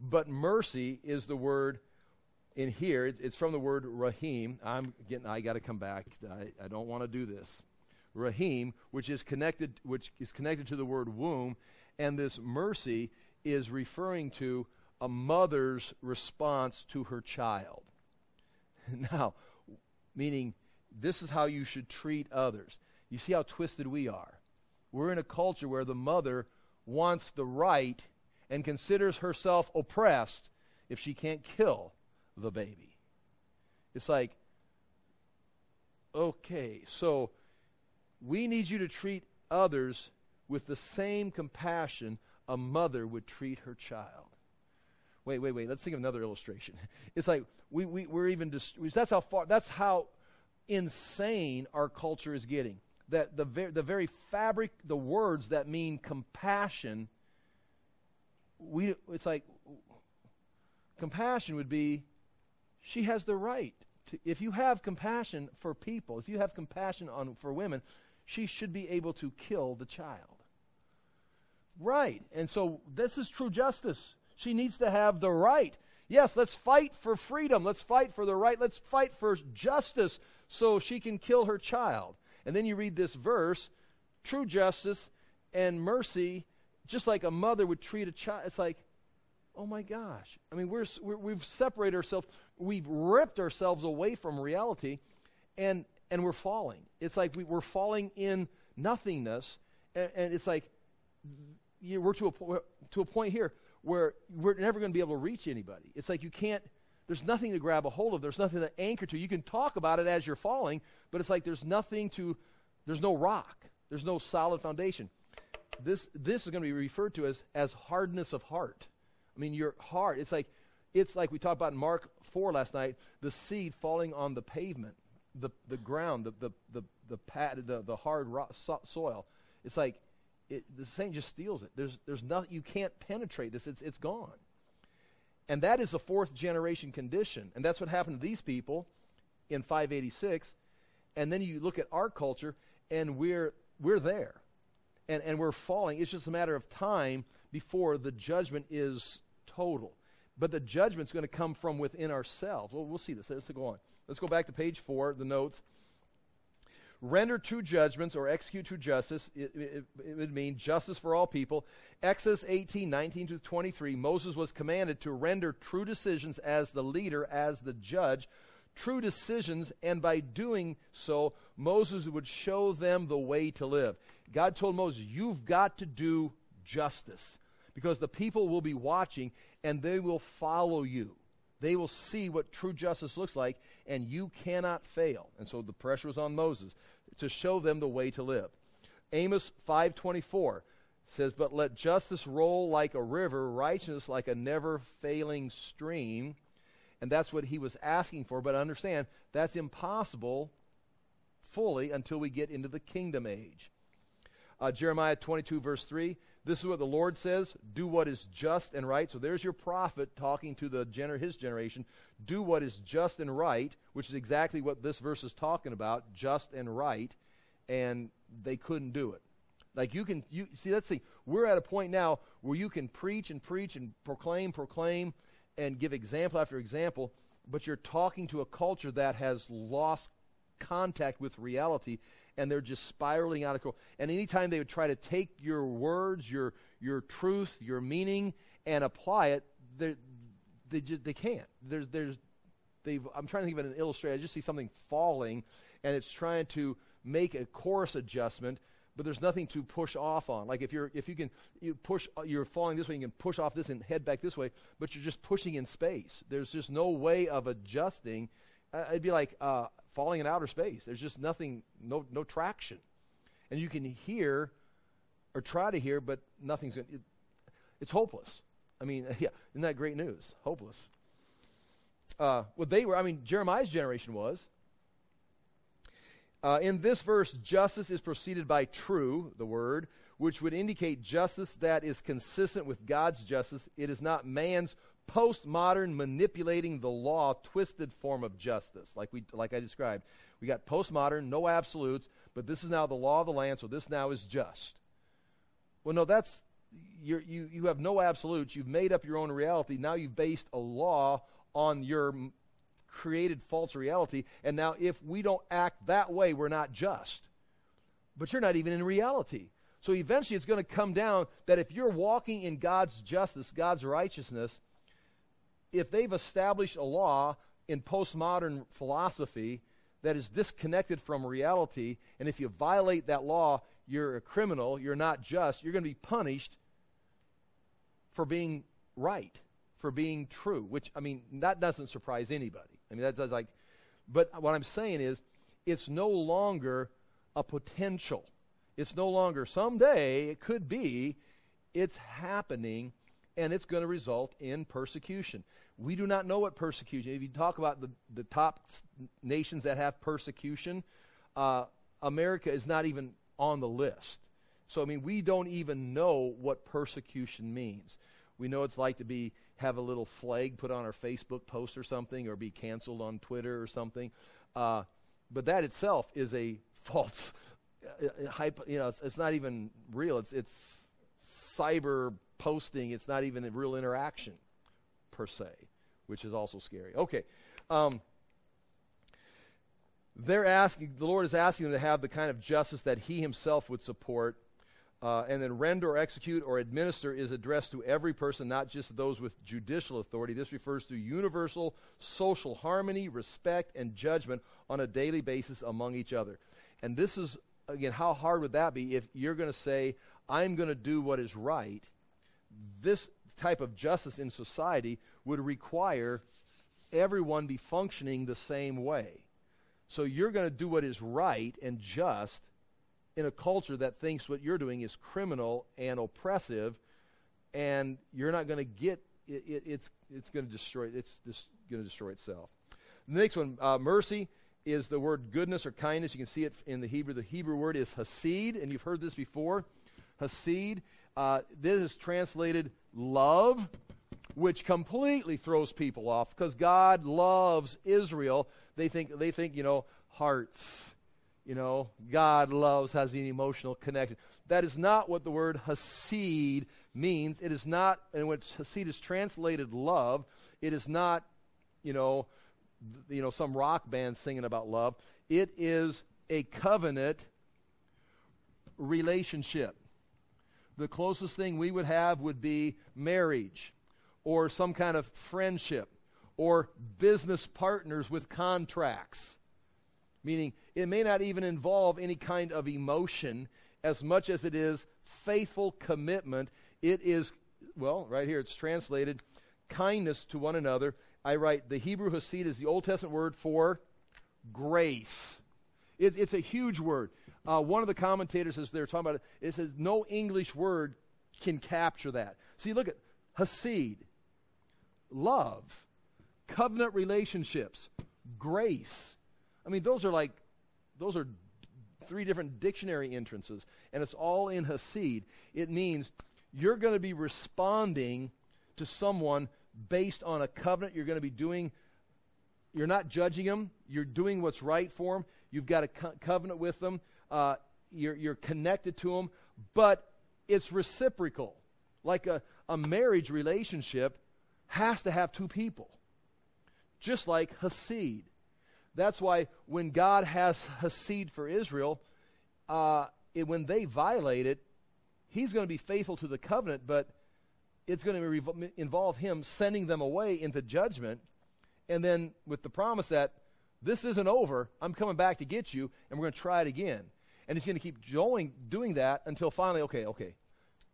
But mercy is the word in here. It's from the word rahim. I'm getting. I got to come back. I, I don't want to do this. Rahim, which is connected, which is connected to the word womb, and this mercy is referring to a mother's response to her child. now, meaning this is how you should treat others. You see how twisted we are. We're in a culture where the mother wants the right and considers herself oppressed if she can't kill the baby. It's like, okay, so we need you to treat others with the same compassion a mother would treat her child. Wait, wait, wait. Let's think of another illustration. It's like we, we, we're even, dist- that's how far, that's how insane our culture is getting that the, ver- the very fabric, the words that mean compassion, we, it's like compassion would be she has the right. To, if you have compassion for people, if you have compassion on, for women, she should be able to kill the child. Right. And so this is true justice. She needs to have the right. Yes, let's fight for freedom. Let's fight for the right. Let's fight for justice so she can kill her child. And then you read this verse true justice and mercy, just like a mother would treat a child. It's like, oh my gosh. I mean, we're, we have separated ourselves, we've ripped ourselves away from reality, and, and we're falling. It's like we, we're falling in nothingness, and, and it's like you we're to a, to a point here where we're never going to be able to reach anybody. It's like you can't there's nothing to grab a hold of. There's nothing to anchor to. You can talk about it as you're falling, but it's like there's nothing to, there's no rock. There's no solid foundation. This, this is going to be referred to as, as hardness of heart. I mean, your heart, it's like, it's like we talked about in Mark 4 last night, the seed falling on the pavement, the, the ground, the, the, the, the, pad, the, the hard rock, so, soil. It's like, it, the saint just steals it. There's, there's nothing, you can't penetrate this. It's, it's gone. And that is a fourth generation condition. And that's what happened to these people in 586. And then you look at our culture, and we're, we're there. And, and we're falling. It's just a matter of time before the judgment is total. But the judgment's going to come from within ourselves. Well, we'll see this. Let's go on. Let's go back to page four, the notes render true judgments or execute true justice. It, it, it, would mean justice for all people. Exodus 18, 19 to 23, Moses was commanded to render true decisions as the leader, as the judge, true decisions, and by doing so, Moses would show them the way to live. God told Moses, You've got to do justice because the people will be watching and they will follow you. They will see what true justice looks like, and you cannot fail. And so the pressure was on Moses to show them the way to live. Amos 5:24 says, "But let justice roll like a river, righteousness like a never-failing stream." And that's what he was asking for, but understand that's impossible fully until we get into the kingdom age. Uh, Jeremiah 22, verse 3. This is what the Lord says do what is just and right. So there's your prophet talking to the gener- his generation. Do what is just and right, which is exactly what this verse is talking about just and right. And they couldn't do it. Like you can, you see, let's see. We're at a point now where you can preach and preach and proclaim, proclaim, and give example after example, but you're talking to a culture that has lost contact with reality and they're just spiraling out of control. And anytime they would try to take your words, your your truth, your meaning, and apply it, they just they can't. There's there's they've I'm trying to think of an illustration. I just see something falling, and it's trying to make a course adjustment, but there's nothing to push off on. Like if you're if you can you push you're falling this way, you can push off this and head back this way, but you're just pushing in space. There's just no way of adjusting. Uh, it'd be like uh, falling in outer space. There's just nothing, no no traction, and you can hear or try to hear, but nothing's. Going it, it's hopeless. I mean, yeah, isn't that great news? Hopeless. Uh, well, they were. I mean, Jeremiah's generation was. Uh, in this verse, justice is preceded by true, the word, which would indicate justice that is consistent with God's justice. It is not man's postmodern manipulating the law twisted form of justice like we like I described. We got postmodern, no absolutes, but this is now the law of the land, so this now is just. Well, no, that's you you you have no absolutes. You've made up your own reality. Now you've based a law on your created false reality, and now if we don't act that way, we're not just. But you're not even in reality. So eventually it's going to come down that if you're walking in God's justice, God's righteousness, if they've established a law in postmodern philosophy that is disconnected from reality, and if you violate that law, you're a criminal, you're not just, you're going to be punished for being right, for being true, which, I mean, that doesn't surprise anybody. I mean, that's like, but what I'm saying is, it's no longer a potential. It's no longer someday, it could be, it's happening and it's going to result in persecution. We do not know what persecution. If you talk about the, the top nations that have persecution, uh, America is not even on the list. So I mean, we don't even know what persecution means. We know it's like to be have a little flag put on our Facebook post or something, or be canceled on Twitter or something. Uh, but that itself is a false uh, uh hype. You know, it's, it's not even real. It's it's cyber posting. It's not even a real interaction per se, which is also scary. Okay. Um, they're asking, the Lord is asking them to have the kind of justice that He Himself would support. Uh, and then render or execute or administer is addressed to every person, not just those with judicial authority. This refers to universal social harmony, respect, and judgment on a daily basis among each other. And this is, again, how hard would that be if you're going to say, I'm going to do what is right? This type of justice in society would require everyone be functioning the same way. So you're going to do what is right and just in a culture that thinks what you're doing is criminal and oppressive, and you're not going to get it, it, it's it's going to destroy it's just going to destroy itself. The next one, uh, mercy, is the word goodness or kindness. You can see it in the Hebrew. The Hebrew word is hesed, and you've heard this before. Hesed uh, this is translated love, which completely throws people off because God loves Israel. They think, they think, you know, hearts. You know, God loves, has an emotional connection. That is not what the word hesed means. It is not, and when hesed is translated love, it is not, you know, th- you know, some rock band singing about love. It is a covenant relationship the closest thing we would have would be marriage or some kind of friendship or business partners with contracts. Meaning, it may not even involve any kind of emotion as much as it is faithful commitment. It is, well, right here it's translated kindness to one another I write the Hebrew Hesed is the Old Testament word for grace. It, it's a huge word. Uh, one of the commentators, as they're talking about it, it says no English word can capture that. See, look at Hesed, love, covenant relationships, grace. I mean, those are like, those are three different dictionary entrances, and it's all in Hesed. It means you're going to be responding to someone based on a covenant you're going to be doing. You're not judging them, you're doing what's right for them. You've got a co- covenant with them, uh, you're, you're connected to them, but it's reciprocal. Like a, a marriage relationship has to have two people, just like Hesed. That's why when God has Hesed for Israel, uh, it, when they violate it, He's going to be faithful to the covenant, but it's going to revo- involve Him sending them away into judgment, and then with the promise that this isn't over, I'm coming back to get you, and we're going to try it again. And He's going to keep going, doing that until finally, okay, okay,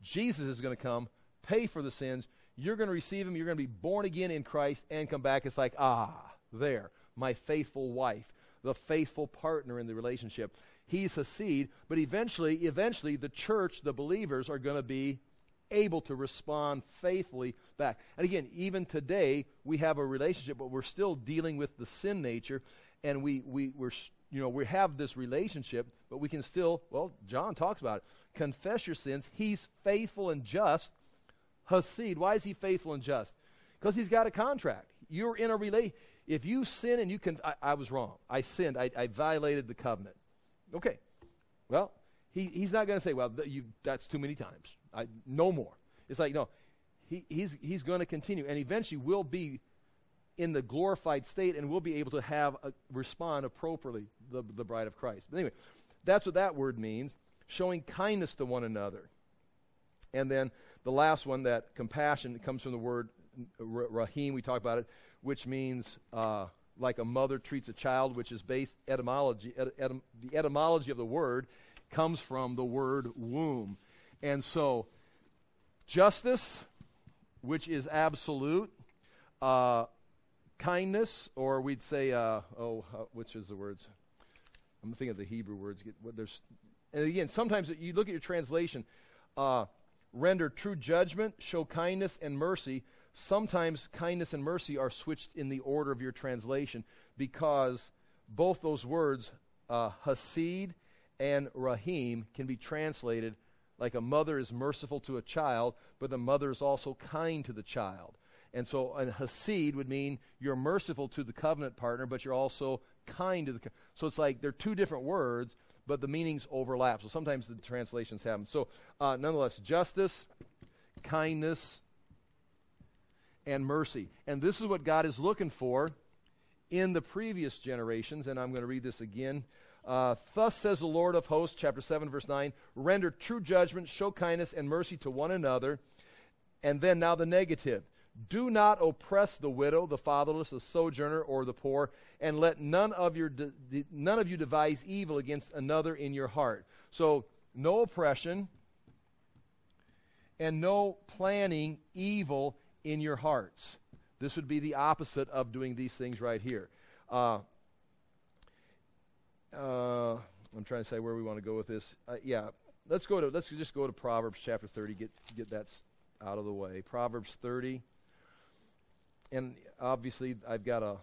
Jesus is going to come, pay for the sins. You're going to receive Him. You're going to be born again in Christ and come back. It's like, ah, there my faithful wife, the faithful partner in the relationship. He's a seed, but eventually, eventually, the church, the believers, are going to be able to respond faithfully back. And again, even today, we have a relationship, but we're still dealing with the sin nature, and we, we, we're, you know, we have this relationship, but we can still, well, John talks about it. Confess your sins. He's faithful and just. Hesed. Why is he faithful and just? Because he's got a contract. You're in a relation if you sin and you can, I, I was wrong. I sinned. I, I, violated the covenant. Okay. Well, he, he's not going to say, well, th- you, that's too many times. I, no more. It's like, no, he, he's, he's going to continue. And eventually we'll be in the glorified state and we'll be able to have a, respond appropriately, the, the bride of Christ. But anyway, that's what that word means showing kindness to one another. And then the last one, that compassion, comes from the word rahim. We talk about it which means uh, like a mother treats a child, which is based etymology. etym- the etymology of the word comes from the word womb, and so justice, which is absolute, uh, kindness, or we'd say, uh, oh, uh, which is the words? I'm thinking of the Hebrew words. There's, and again, sometimes you look at your translation. Uh, render true judgment, show kindness and mercy Sometimes kindness and mercy are switched in the order of your translation because both those words, uh, Hesed and Rahim, can be translated like a mother is merciful to a child, but the mother is also kind to the child. And so a Hesed would mean you're merciful to the covenant partner, but you're also kind to the. So it's like they're two different words, but the meanings overlap. So sometimes the translations have them. So uh, nonetheless, justice, kindness, and mercy. And this is what God is looking for in the previous generations. And I'm going to read this again. Uh, Thus says the Lord of hosts, chapter 7, verse 9 render true judgment, show kindness and mercy to one another. And then now the negative. Do not oppress the widow, the fatherless, the sojourner, or the poor, and let none of, your de- none of you devise evil against another in your heart. So, no oppression and no planning evil in your hearts. This would be the opposite of doing these things right here. Uh, uh, I'm trying to say where we want to go with this. Uh, yeah, let's go to let's just go to Proverbs chapter 30. Get get that out of the way. Proverbs 30, and obviously I've got a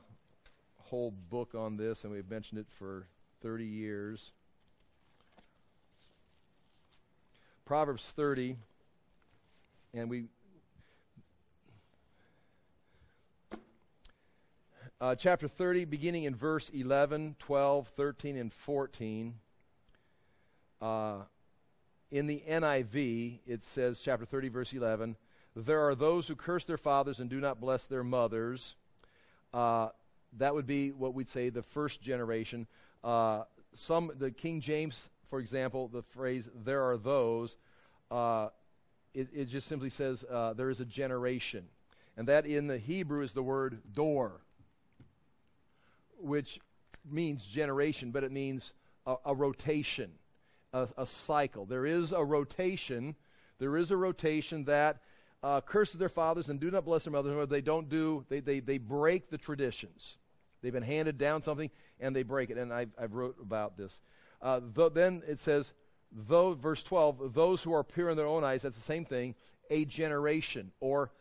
whole book on this, and we've mentioned it for 30 years. Proverbs 30, and we Uh, chapter 30, beginning in verse 11, 12, 13, and 14. Uh, in the NIV, it says, chapter 30, verse 11, there are those who curse their fathers and do not bless their mothers. Uh, that would be what we'd say the first generation. Uh, some, the King James, for example, the phrase "there are those," uh, it, it, just simply says uh, there is a generation, and that in the Hebrew is the word "door." which means generation, but it means a, a rotation, a, a, cycle. There is a rotation. There is a rotation that uh, curses their fathers and do not bless their mothers, they don't do, they, they, they break the traditions. They've been handed down something and they break it. And I've, I've wrote about this. Uh, th- then it says, though, verse 12, those who are pure in their own eyes, that's the same thing, a generation or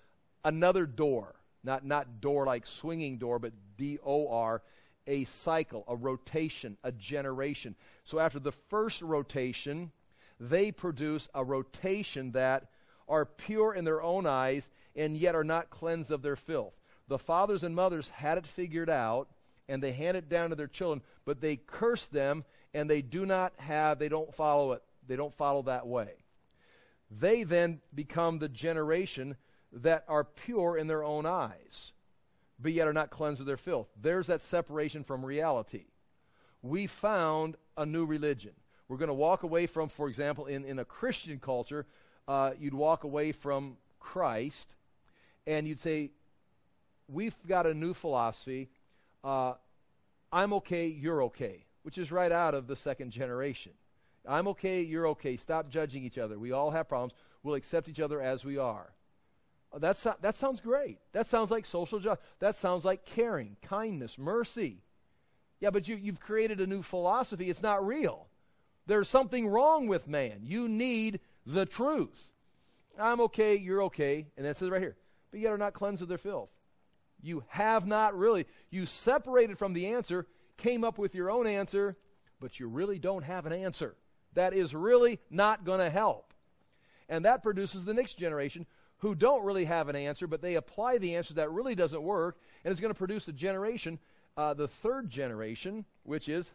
another door. Not, not door like swinging door, but D O R, a cycle, a rotation, a generation. So after the first rotation, they produce a rotation that are pure in their own eyes and yet are not cleansed of their filth. The fathers and mothers had it figured out and they hand it down to their children, but they curse them and they do not have, they don't follow it. They don't follow that way. They then become the generation that are pure in their own eyes, but yet are not cleansed of their filth. There's that separation from reality. We found a new religion. We're going to walk away from, for example, in, in a Christian culture, uh, you'd walk away from Christ and you'd say, We've got a new philosophy. Uh, I'm okay, you're okay, which is right out of the second generation. I'm okay, you're okay. Stop judging each other. We all have problems. We'll accept each other as we are. Uh, that's, that sounds great. That sounds like social justice. That sounds like caring, kindness, mercy. Yeah, but you, you've created a new philosophy. It's not real. There's something wrong with man. You need the truth. I'm okay, you're okay. And that says right here, but yet are not cleansed of their filth. You have not really. You separated from the answer, came up with your own answer, but you really don't have an answer. That is really not going to help. And that produces the next generation who don't really have an answer, but they apply the answer that really doesn't work, and it's going to produce a generation, uh, the third generation, which is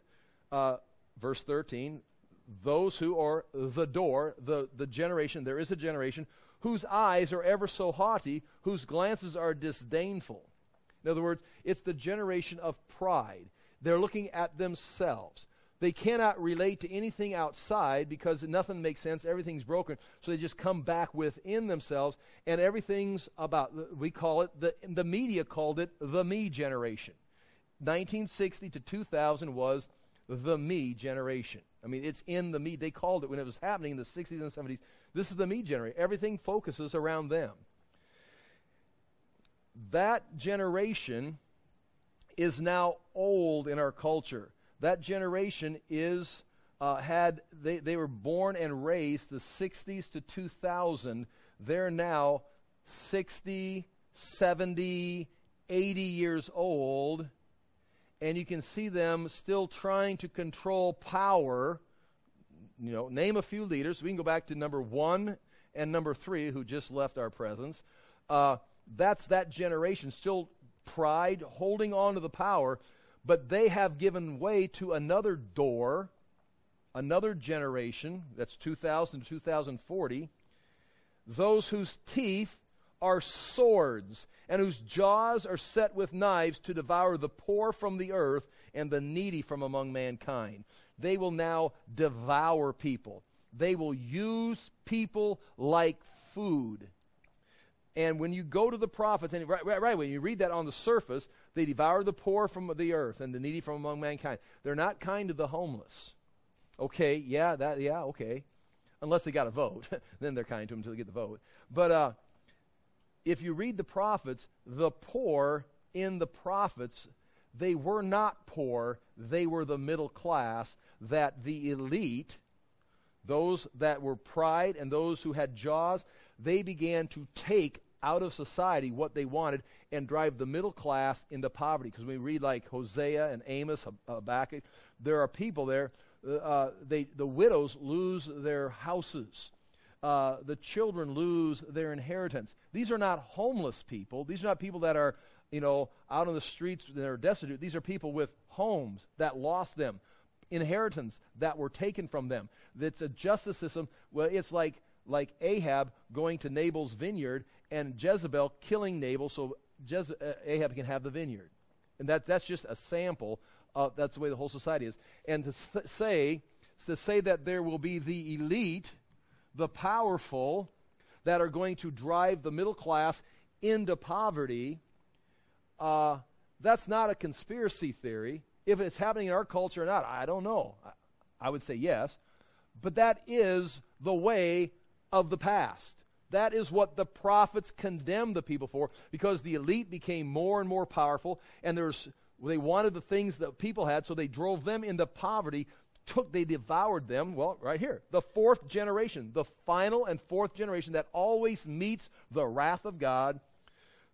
uh, verse 13 those who are the door, the, the generation, there is a generation whose eyes are ever so haughty, whose glances are disdainful. In other words, it's the generation of pride. They're looking at themselves. They cannot relate to anything outside because nothing makes sense. Everything's broken. So they just come back within themselves, and everything's about, we call it, the, the media called it the me generation. 1960 to 2000 was the me generation. I mean, it's in the me. They called it when it was happening in the 60s and 70s. This is the me generation. Everything focuses around them. That generation is now old in our culture. That generation is uh, had they, they were born and raised the 60s to 2000. They're now 60, 70, 80 years old and you can see them still trying to control power. You know, name a few leaders. We can go back to number one and number three, who just left our presence. Uh, that's that generation, still pride, holding on to the power, but they have given way to another door, another generation, that's 2000 to 2040, those whose teeth are swords, and whose jaws are set with knives to devour the poor from the earth and the needy from among mankind. They will now devour people. They will use people like food. And when you go to the prophets, and right, right, right, when you read that on the surface, they devour the poor from the earth and the needy from among mankind. They're not kind to the homeless. Okay, yeah, that, yeah, okay. Unless they got a vote, then they're kind to them until they get the vote. But uh, if you read the prophets, the poor in the prophets, they were not poor, they were the middle class, that the elite, those that were pride and those who had jaws, they began to take out of society what they wanted and drive the middle class into poverty. Because we read like Hosea and Amos, Habakkuk, there are people there, uh, they, the widows lose their houses uh, the children lose their inheritance. These are not homeless people. These are not people that are, you know, out on the streets that are destitute. These are people with homes that lost them, inheritance that were taken from them. It's a justice system. Well, it's like like Ahab going to Nabal's vineyard and Jezebel killing Nabal so Jeze- uh, Ahab can have the vineyard. And that, that's just a sample. Of, that's the way the whole society is. And to say to say that there will be the elite the powerful that are going to drive the middle class into poverty, uh, that's not a conspiracy theory. If it's happening in our culture or not, I don't know. I, I would say yes. But that is the way of the past. That is what the prophets condemned the people for because the elite became more and more powerful and there's they wanted the things that people had so they drove them into poverty took they devoured them well right here the fourth generation the final and fourth generation that always meets the wrath of god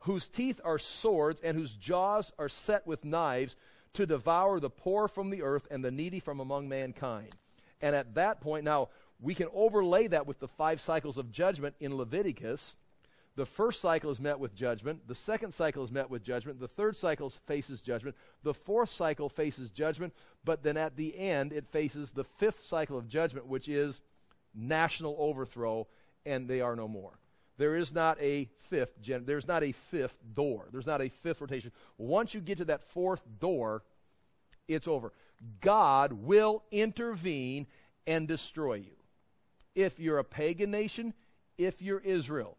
whose teeth are swords and whose jaws are set with knives to devour the poor from the earth and the needy from among mankind. And at that point now we can overlay that with the five cycles of judgment in leviticus the first cycle is met with judgment. The second cycle is met with judgment. The third cycle faces judgment. The fourth cycle faces judgment. But then at the end, it faces the fifth cycle of judgment, which is national overthrow, and they are no more. There is not a fifth gen- there's not a fifth door. There's not a fifth rotation. Once you get to that fourth door, it's over. God will intervene and destroy you. If you're a pagan nation, if you're Israel,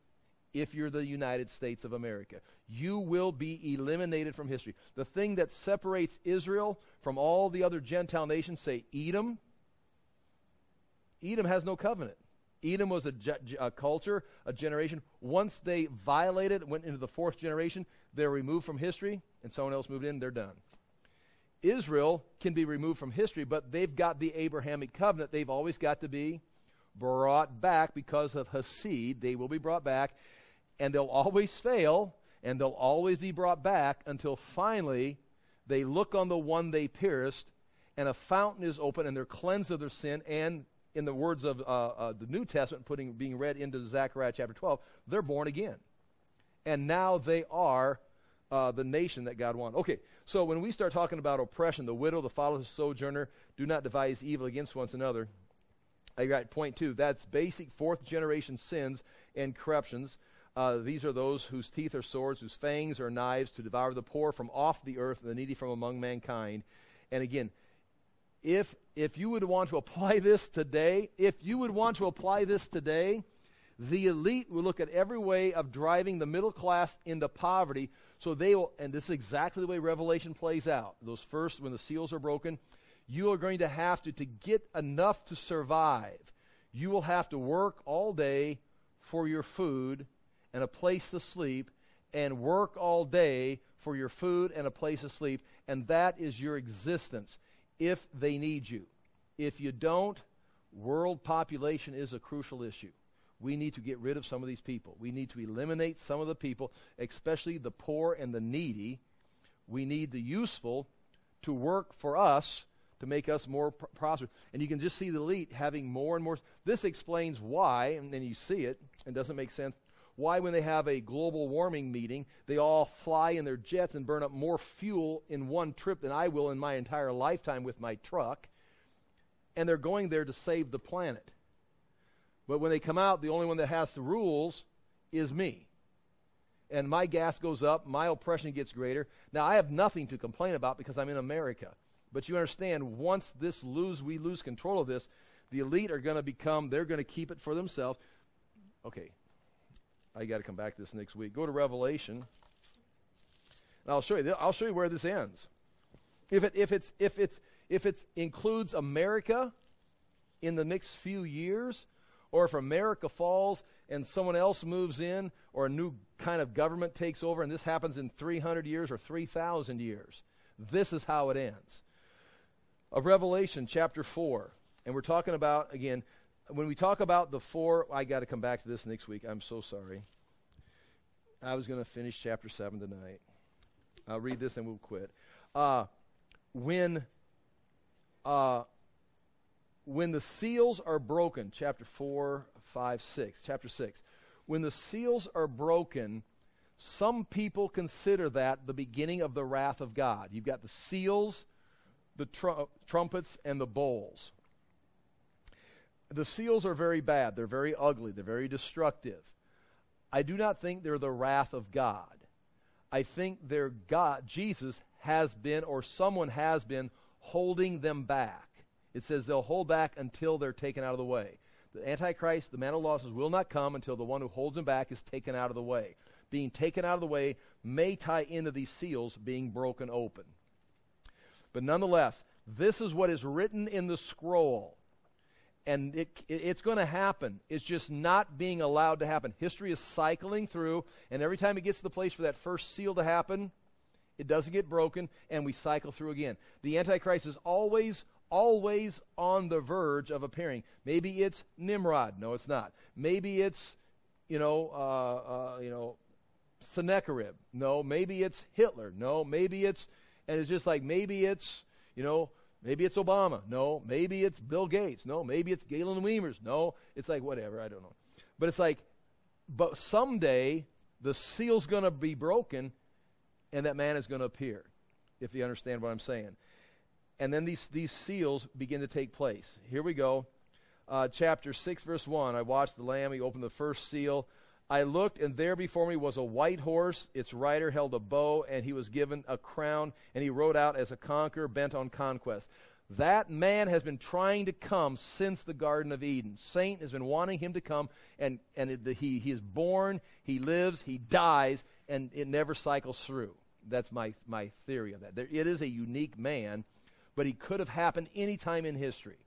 if you're the United States of America. You will be eliminated from history. The thing that separates Israel from all the other Gentile nations, say Edom, Edom has no covenant. Edom was a, a, culture, a generation. Once they violated, went into the fourth generation, they're removed from history, and someone else moved in, they're done. Israel can be removed from history, but they've got the Abrahamic covenant. They've always got to be brought back because of Hesed. They will be brought back and they'll always fail and they'll always be brought back until finally they look on the one they pierced and a fountain is open and they're cleansed of their sin and in the words of uh, uh, the new testament putting being read into zechariah chapter 12 they're born again. And now they are uh, the nation that god wanted okay so when we start talking about oppression the widow the fatherless sojourner do not devise evil against one another. I got point two. That's basic fourth generation sins and corruptions uh, these are those whose teeth are swords, whose fangs are knives, to devour the poor from off the earth and the needy from among mankind. And again, if if you would want to apply this today, if you would want to apply this today, the elite will look at every way of driving the middle class into poverty. So they will, and this is exactly the way Revelation plays out. Those first, when the seals are broken, you are going to have to, to get enough to survive. You will have to work all day for your food and a place to sleep and work all day for your food and a place to sleep, and that is your existence if they need you. If you don't, world population is a crucial issue. We need to get rid of some of these people. We need to eliminate some of the people, especially the poor and the needy. We need the useful to work for us to make us more pr- prosperous. And you can just see the elite having more and more. This explains why, and then you see it, and doesn't make sense why, when they have a global warming meeting, they all fly in their jets and burn up more fuel in one trip than I will in my entire lifetime with my truck. And they're going there to save the planet. But when they come out, the only one that has the rules is me. And my gas goes up, my oppression gets greater. Now, I have nothing to complain about because I'm in America. But you understand, once this lose, we lose control of this, the elite are going to become, they're going to keep it for themselves. Okay, I got to come back to this next week. Go to Revelation. And I'll show you. I'll show you where this ends. If it if it's if it's if it includes America in the next few years, or if America falls and someone else moves in, or a new kind of government takes over, and this happens in 300 years or 3,000 years, this is how it ends. Of Revelation chapter 4, and we're talking about, again, when we talk about the four, I got to come back to this next week. I'm so sorry. I was going to finish chapter 7 tonight. I'll read this and we'll quit. Uh, when, uh, when the seals are broken, chapter 4, 5, 6, chapter 6, when the seals are broken, some people consider that the beginning of the wrath of God. You've got the seals, the tr- trumpets, and the bowls the seals are very bad. They're very ugly. They're very destructive. I do not think they're the wrath of God. I think they're God. Jesus has been, or someone has been, holding them back. It says they'll hold back until they're taken out of the way. The Antichrist, the man of lawlessness, will not come until the one who holds him back is taken out of the way. Being taken out of the way may tie into these seals being broken open. But nonetheless, this is what is written in the scroll and it, it it's going to happen. It's just not being allowed to happen. History is cycling through, and every time it gets to the place for that first seal to happen, it doesn't get broken, and we cycle through again. The Antichrist is always, always on the verge of appearing. Maybe it's Nimrod. No, it's not. Maybe it's, you know, uh, uh, you know, Sennacherib. No, maybe it's Hitler. No, maybe it's, and it's just like maybe it's, you know, maybe it's Obama. No, maybe it's Bill Gates. No, maybe it's Galen Wiemers. No, it's like whatever. I don't know. But it's like, but someday the seal's going to be broken and that man is going to appear, if you understand what I'm saying. And then these, these seals begin to take place. Here we go. Uh, chapter 6, verse 1. I watched the Lamb. He opened the first seal. I looked, and there before me was a white horse. Its rider held a bow, and he was given a crown, and he rode out as a conqueror bent on conquest. That man has been trying to come since the Garden of Eden. Satan has been wanting him to come, and, and it, he, he is born, he lives, he dies, and it never cycles through. That's my, my theory of that. There, it is a unique man, but he could have happened any time in history.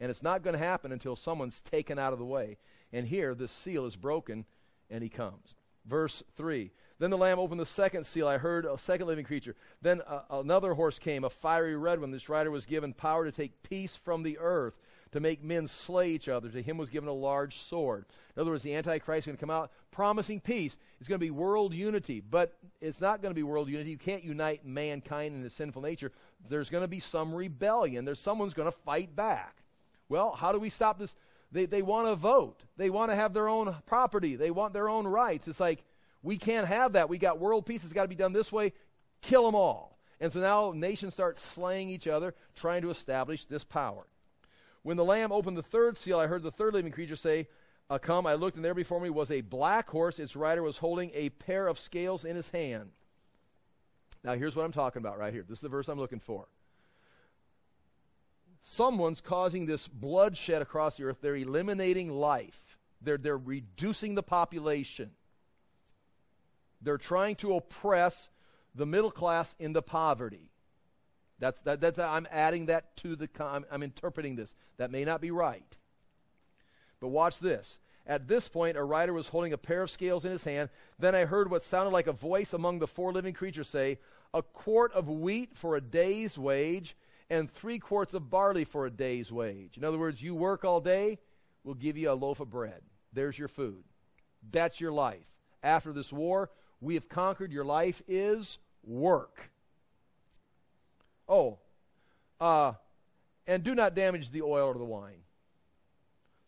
And it's not going to happen until someone's taken out of the way. And here, this seal is broken, and he comes. Verse 3 Then the Lamb opened the second seal. I heard a second living creature. Then uh, another horse came, a fiery red one. This rider was given power to take peace from the earth, to make men slay each other. To him was given a large sword. In other words, the Antichrist is going to come out promising peace. It's going to be world unity, but it's not going to be world unity. You can't unite mankind in its sinful nature. There's going to be some rebellion. There's someone's going to fight back. Well, how do we stop this? They, they want to vote. They want to have their own property. They want their own rights. It's like, we can't have that. We got world peace. It's got to be done this way. Kill them all. And so now nations start slaying each other, trying to establish this power. When the Lamb opened the third seal, I heard the third living creature say, uh, Come. I looked, and there before me was a black horse. Its rider was holding a pair of scales in his hand. Now, here's what I'm talking about right here. This is the verse I'm looking for someone's causing this bloodshed across the earth. They're eliminating life, they're, they're reducing the population. They're trying to oppress the middle class into poverty. That's, that, that's, I'm adding that to the, I'm, I'm interpreting this. That may not be right. But watch this. At this point, a rider was holding a pair of scales in his hand. Then I heard what sounded like a voice among the four living creatures say, A quart of wheat for a day's wage, and three quarts of barley for a day's wage. In other words, you work all day, we'll give you a loaf of bread. There's your food. That's your life. After this war, we have conquered. Your life is work. Oh, uh, and do not damage the oil or the wine.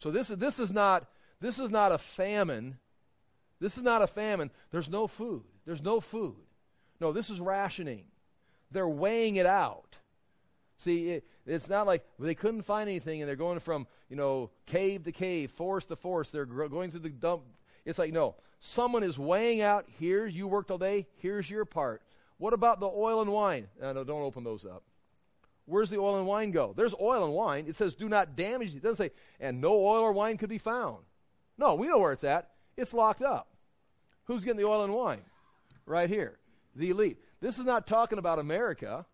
So this is this is not this is not a famine. This is not a famine. There's no food. There's no food. No, this is rationing. They're weighing it out. See, it, it's not like they couldn't find anything and they're going from, you know, cave to cave, forest to forest. They're going through the dump. It's like, no, someone is weighing out, here's, you worked all day, here's your part. What about the oil and wine? Uh, no, don't open those up. Where's the oil and wine go? There's oil and wine. It says, do not damage. It doesn't say, and no oil or wine could be found. No, we know where it's at. It's locked up. Who's getting the oil and wine? Right here. The elite. This is not talking about America.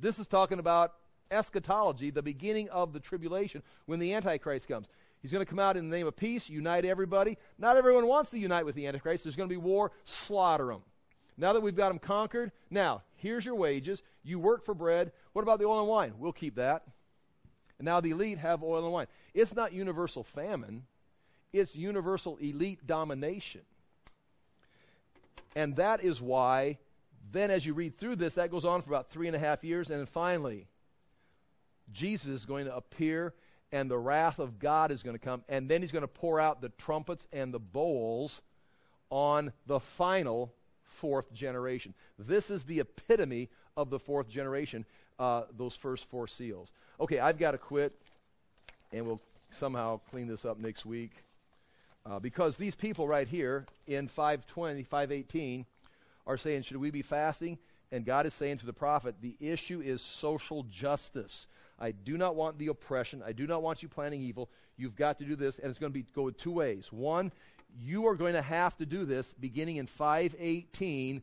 This is talking about eschatology, the beginning of the tribulation, when the Antichrist comes. He's going to come out in the name of peace, unite everybody. Not everyone wants to unite with the Antichrist. There's going to be war, slaughter them. Now that we've got them conquered, now, here's your wages. You work for bread. What about the oil and wine? We'll keep that. And now the elite have oil and wine. It's not universal famine, it's universal elite domination. And that is why then, as you read through this, that goes on for about three and a half years. And then finally, Jesus is going to appear, and the wrath of God is going to come. And then he's going to pour out the trumpets and the bowls on the final fourth generation. This is the epitome of the fourth generation, uh, those first four seals. Okay, I've got to quit, and we'll somehow clean this up next week. Uh, because these people right here in 520, 518, are saying, should we be fasting? And God is saying to the prophet, the issue is social justice. I do not want the oppression. I do not want you planning evil. You've got to do this, and it's going to be go two ways. One, you are going to have to do this beginning in 518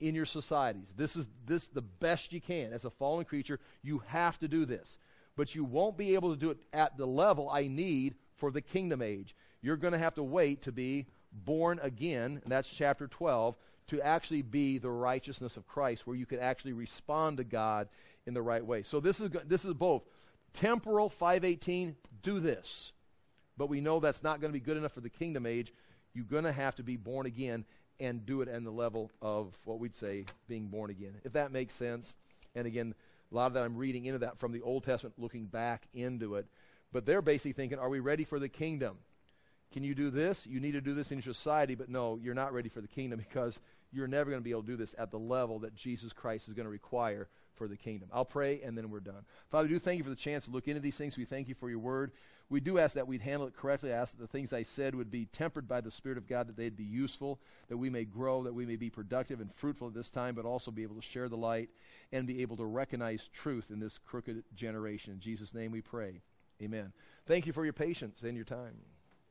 in your societies. This is this the best you can. As a fallen creature, you have to do this. but you won't be able to do it at the level I need for the kingdom age. You're going to have to wait to be born again, and that's chapter 12, to actually be the righteousness of Christ, where you could actually respond to God in the right way. So this is this is both temporal 518. Do this, but we know that's not going to be good enough for the kingdom age. You're going to have to be born again and do it in the level of what we'd say being born again. If that makes sense. And again, a lot of that I'm reading into that from the Old Testament, looking back into it. But they're basically thinking, are we ready for the kingdom? Can you do this? You need to do this in your society, but no, you're not ready for the kingdom because you're never going to be able to do this at the level that Jesus Christ is going to require for the kingdom. I'll pray and then we're done. Father, we do thank you for the chance to look into these things. We thank you for your word. We do ask that we'd handle it correctly. I ask that the things I said would be tempered by the Spirit of God, that they'd be useful, that we may grow, that we may be productive and fruitful at this time, but also be able to share the light and be able to recognize truth in this crooked generation. In Jesus' name we pray. Amen. Thank you for your patience and your time.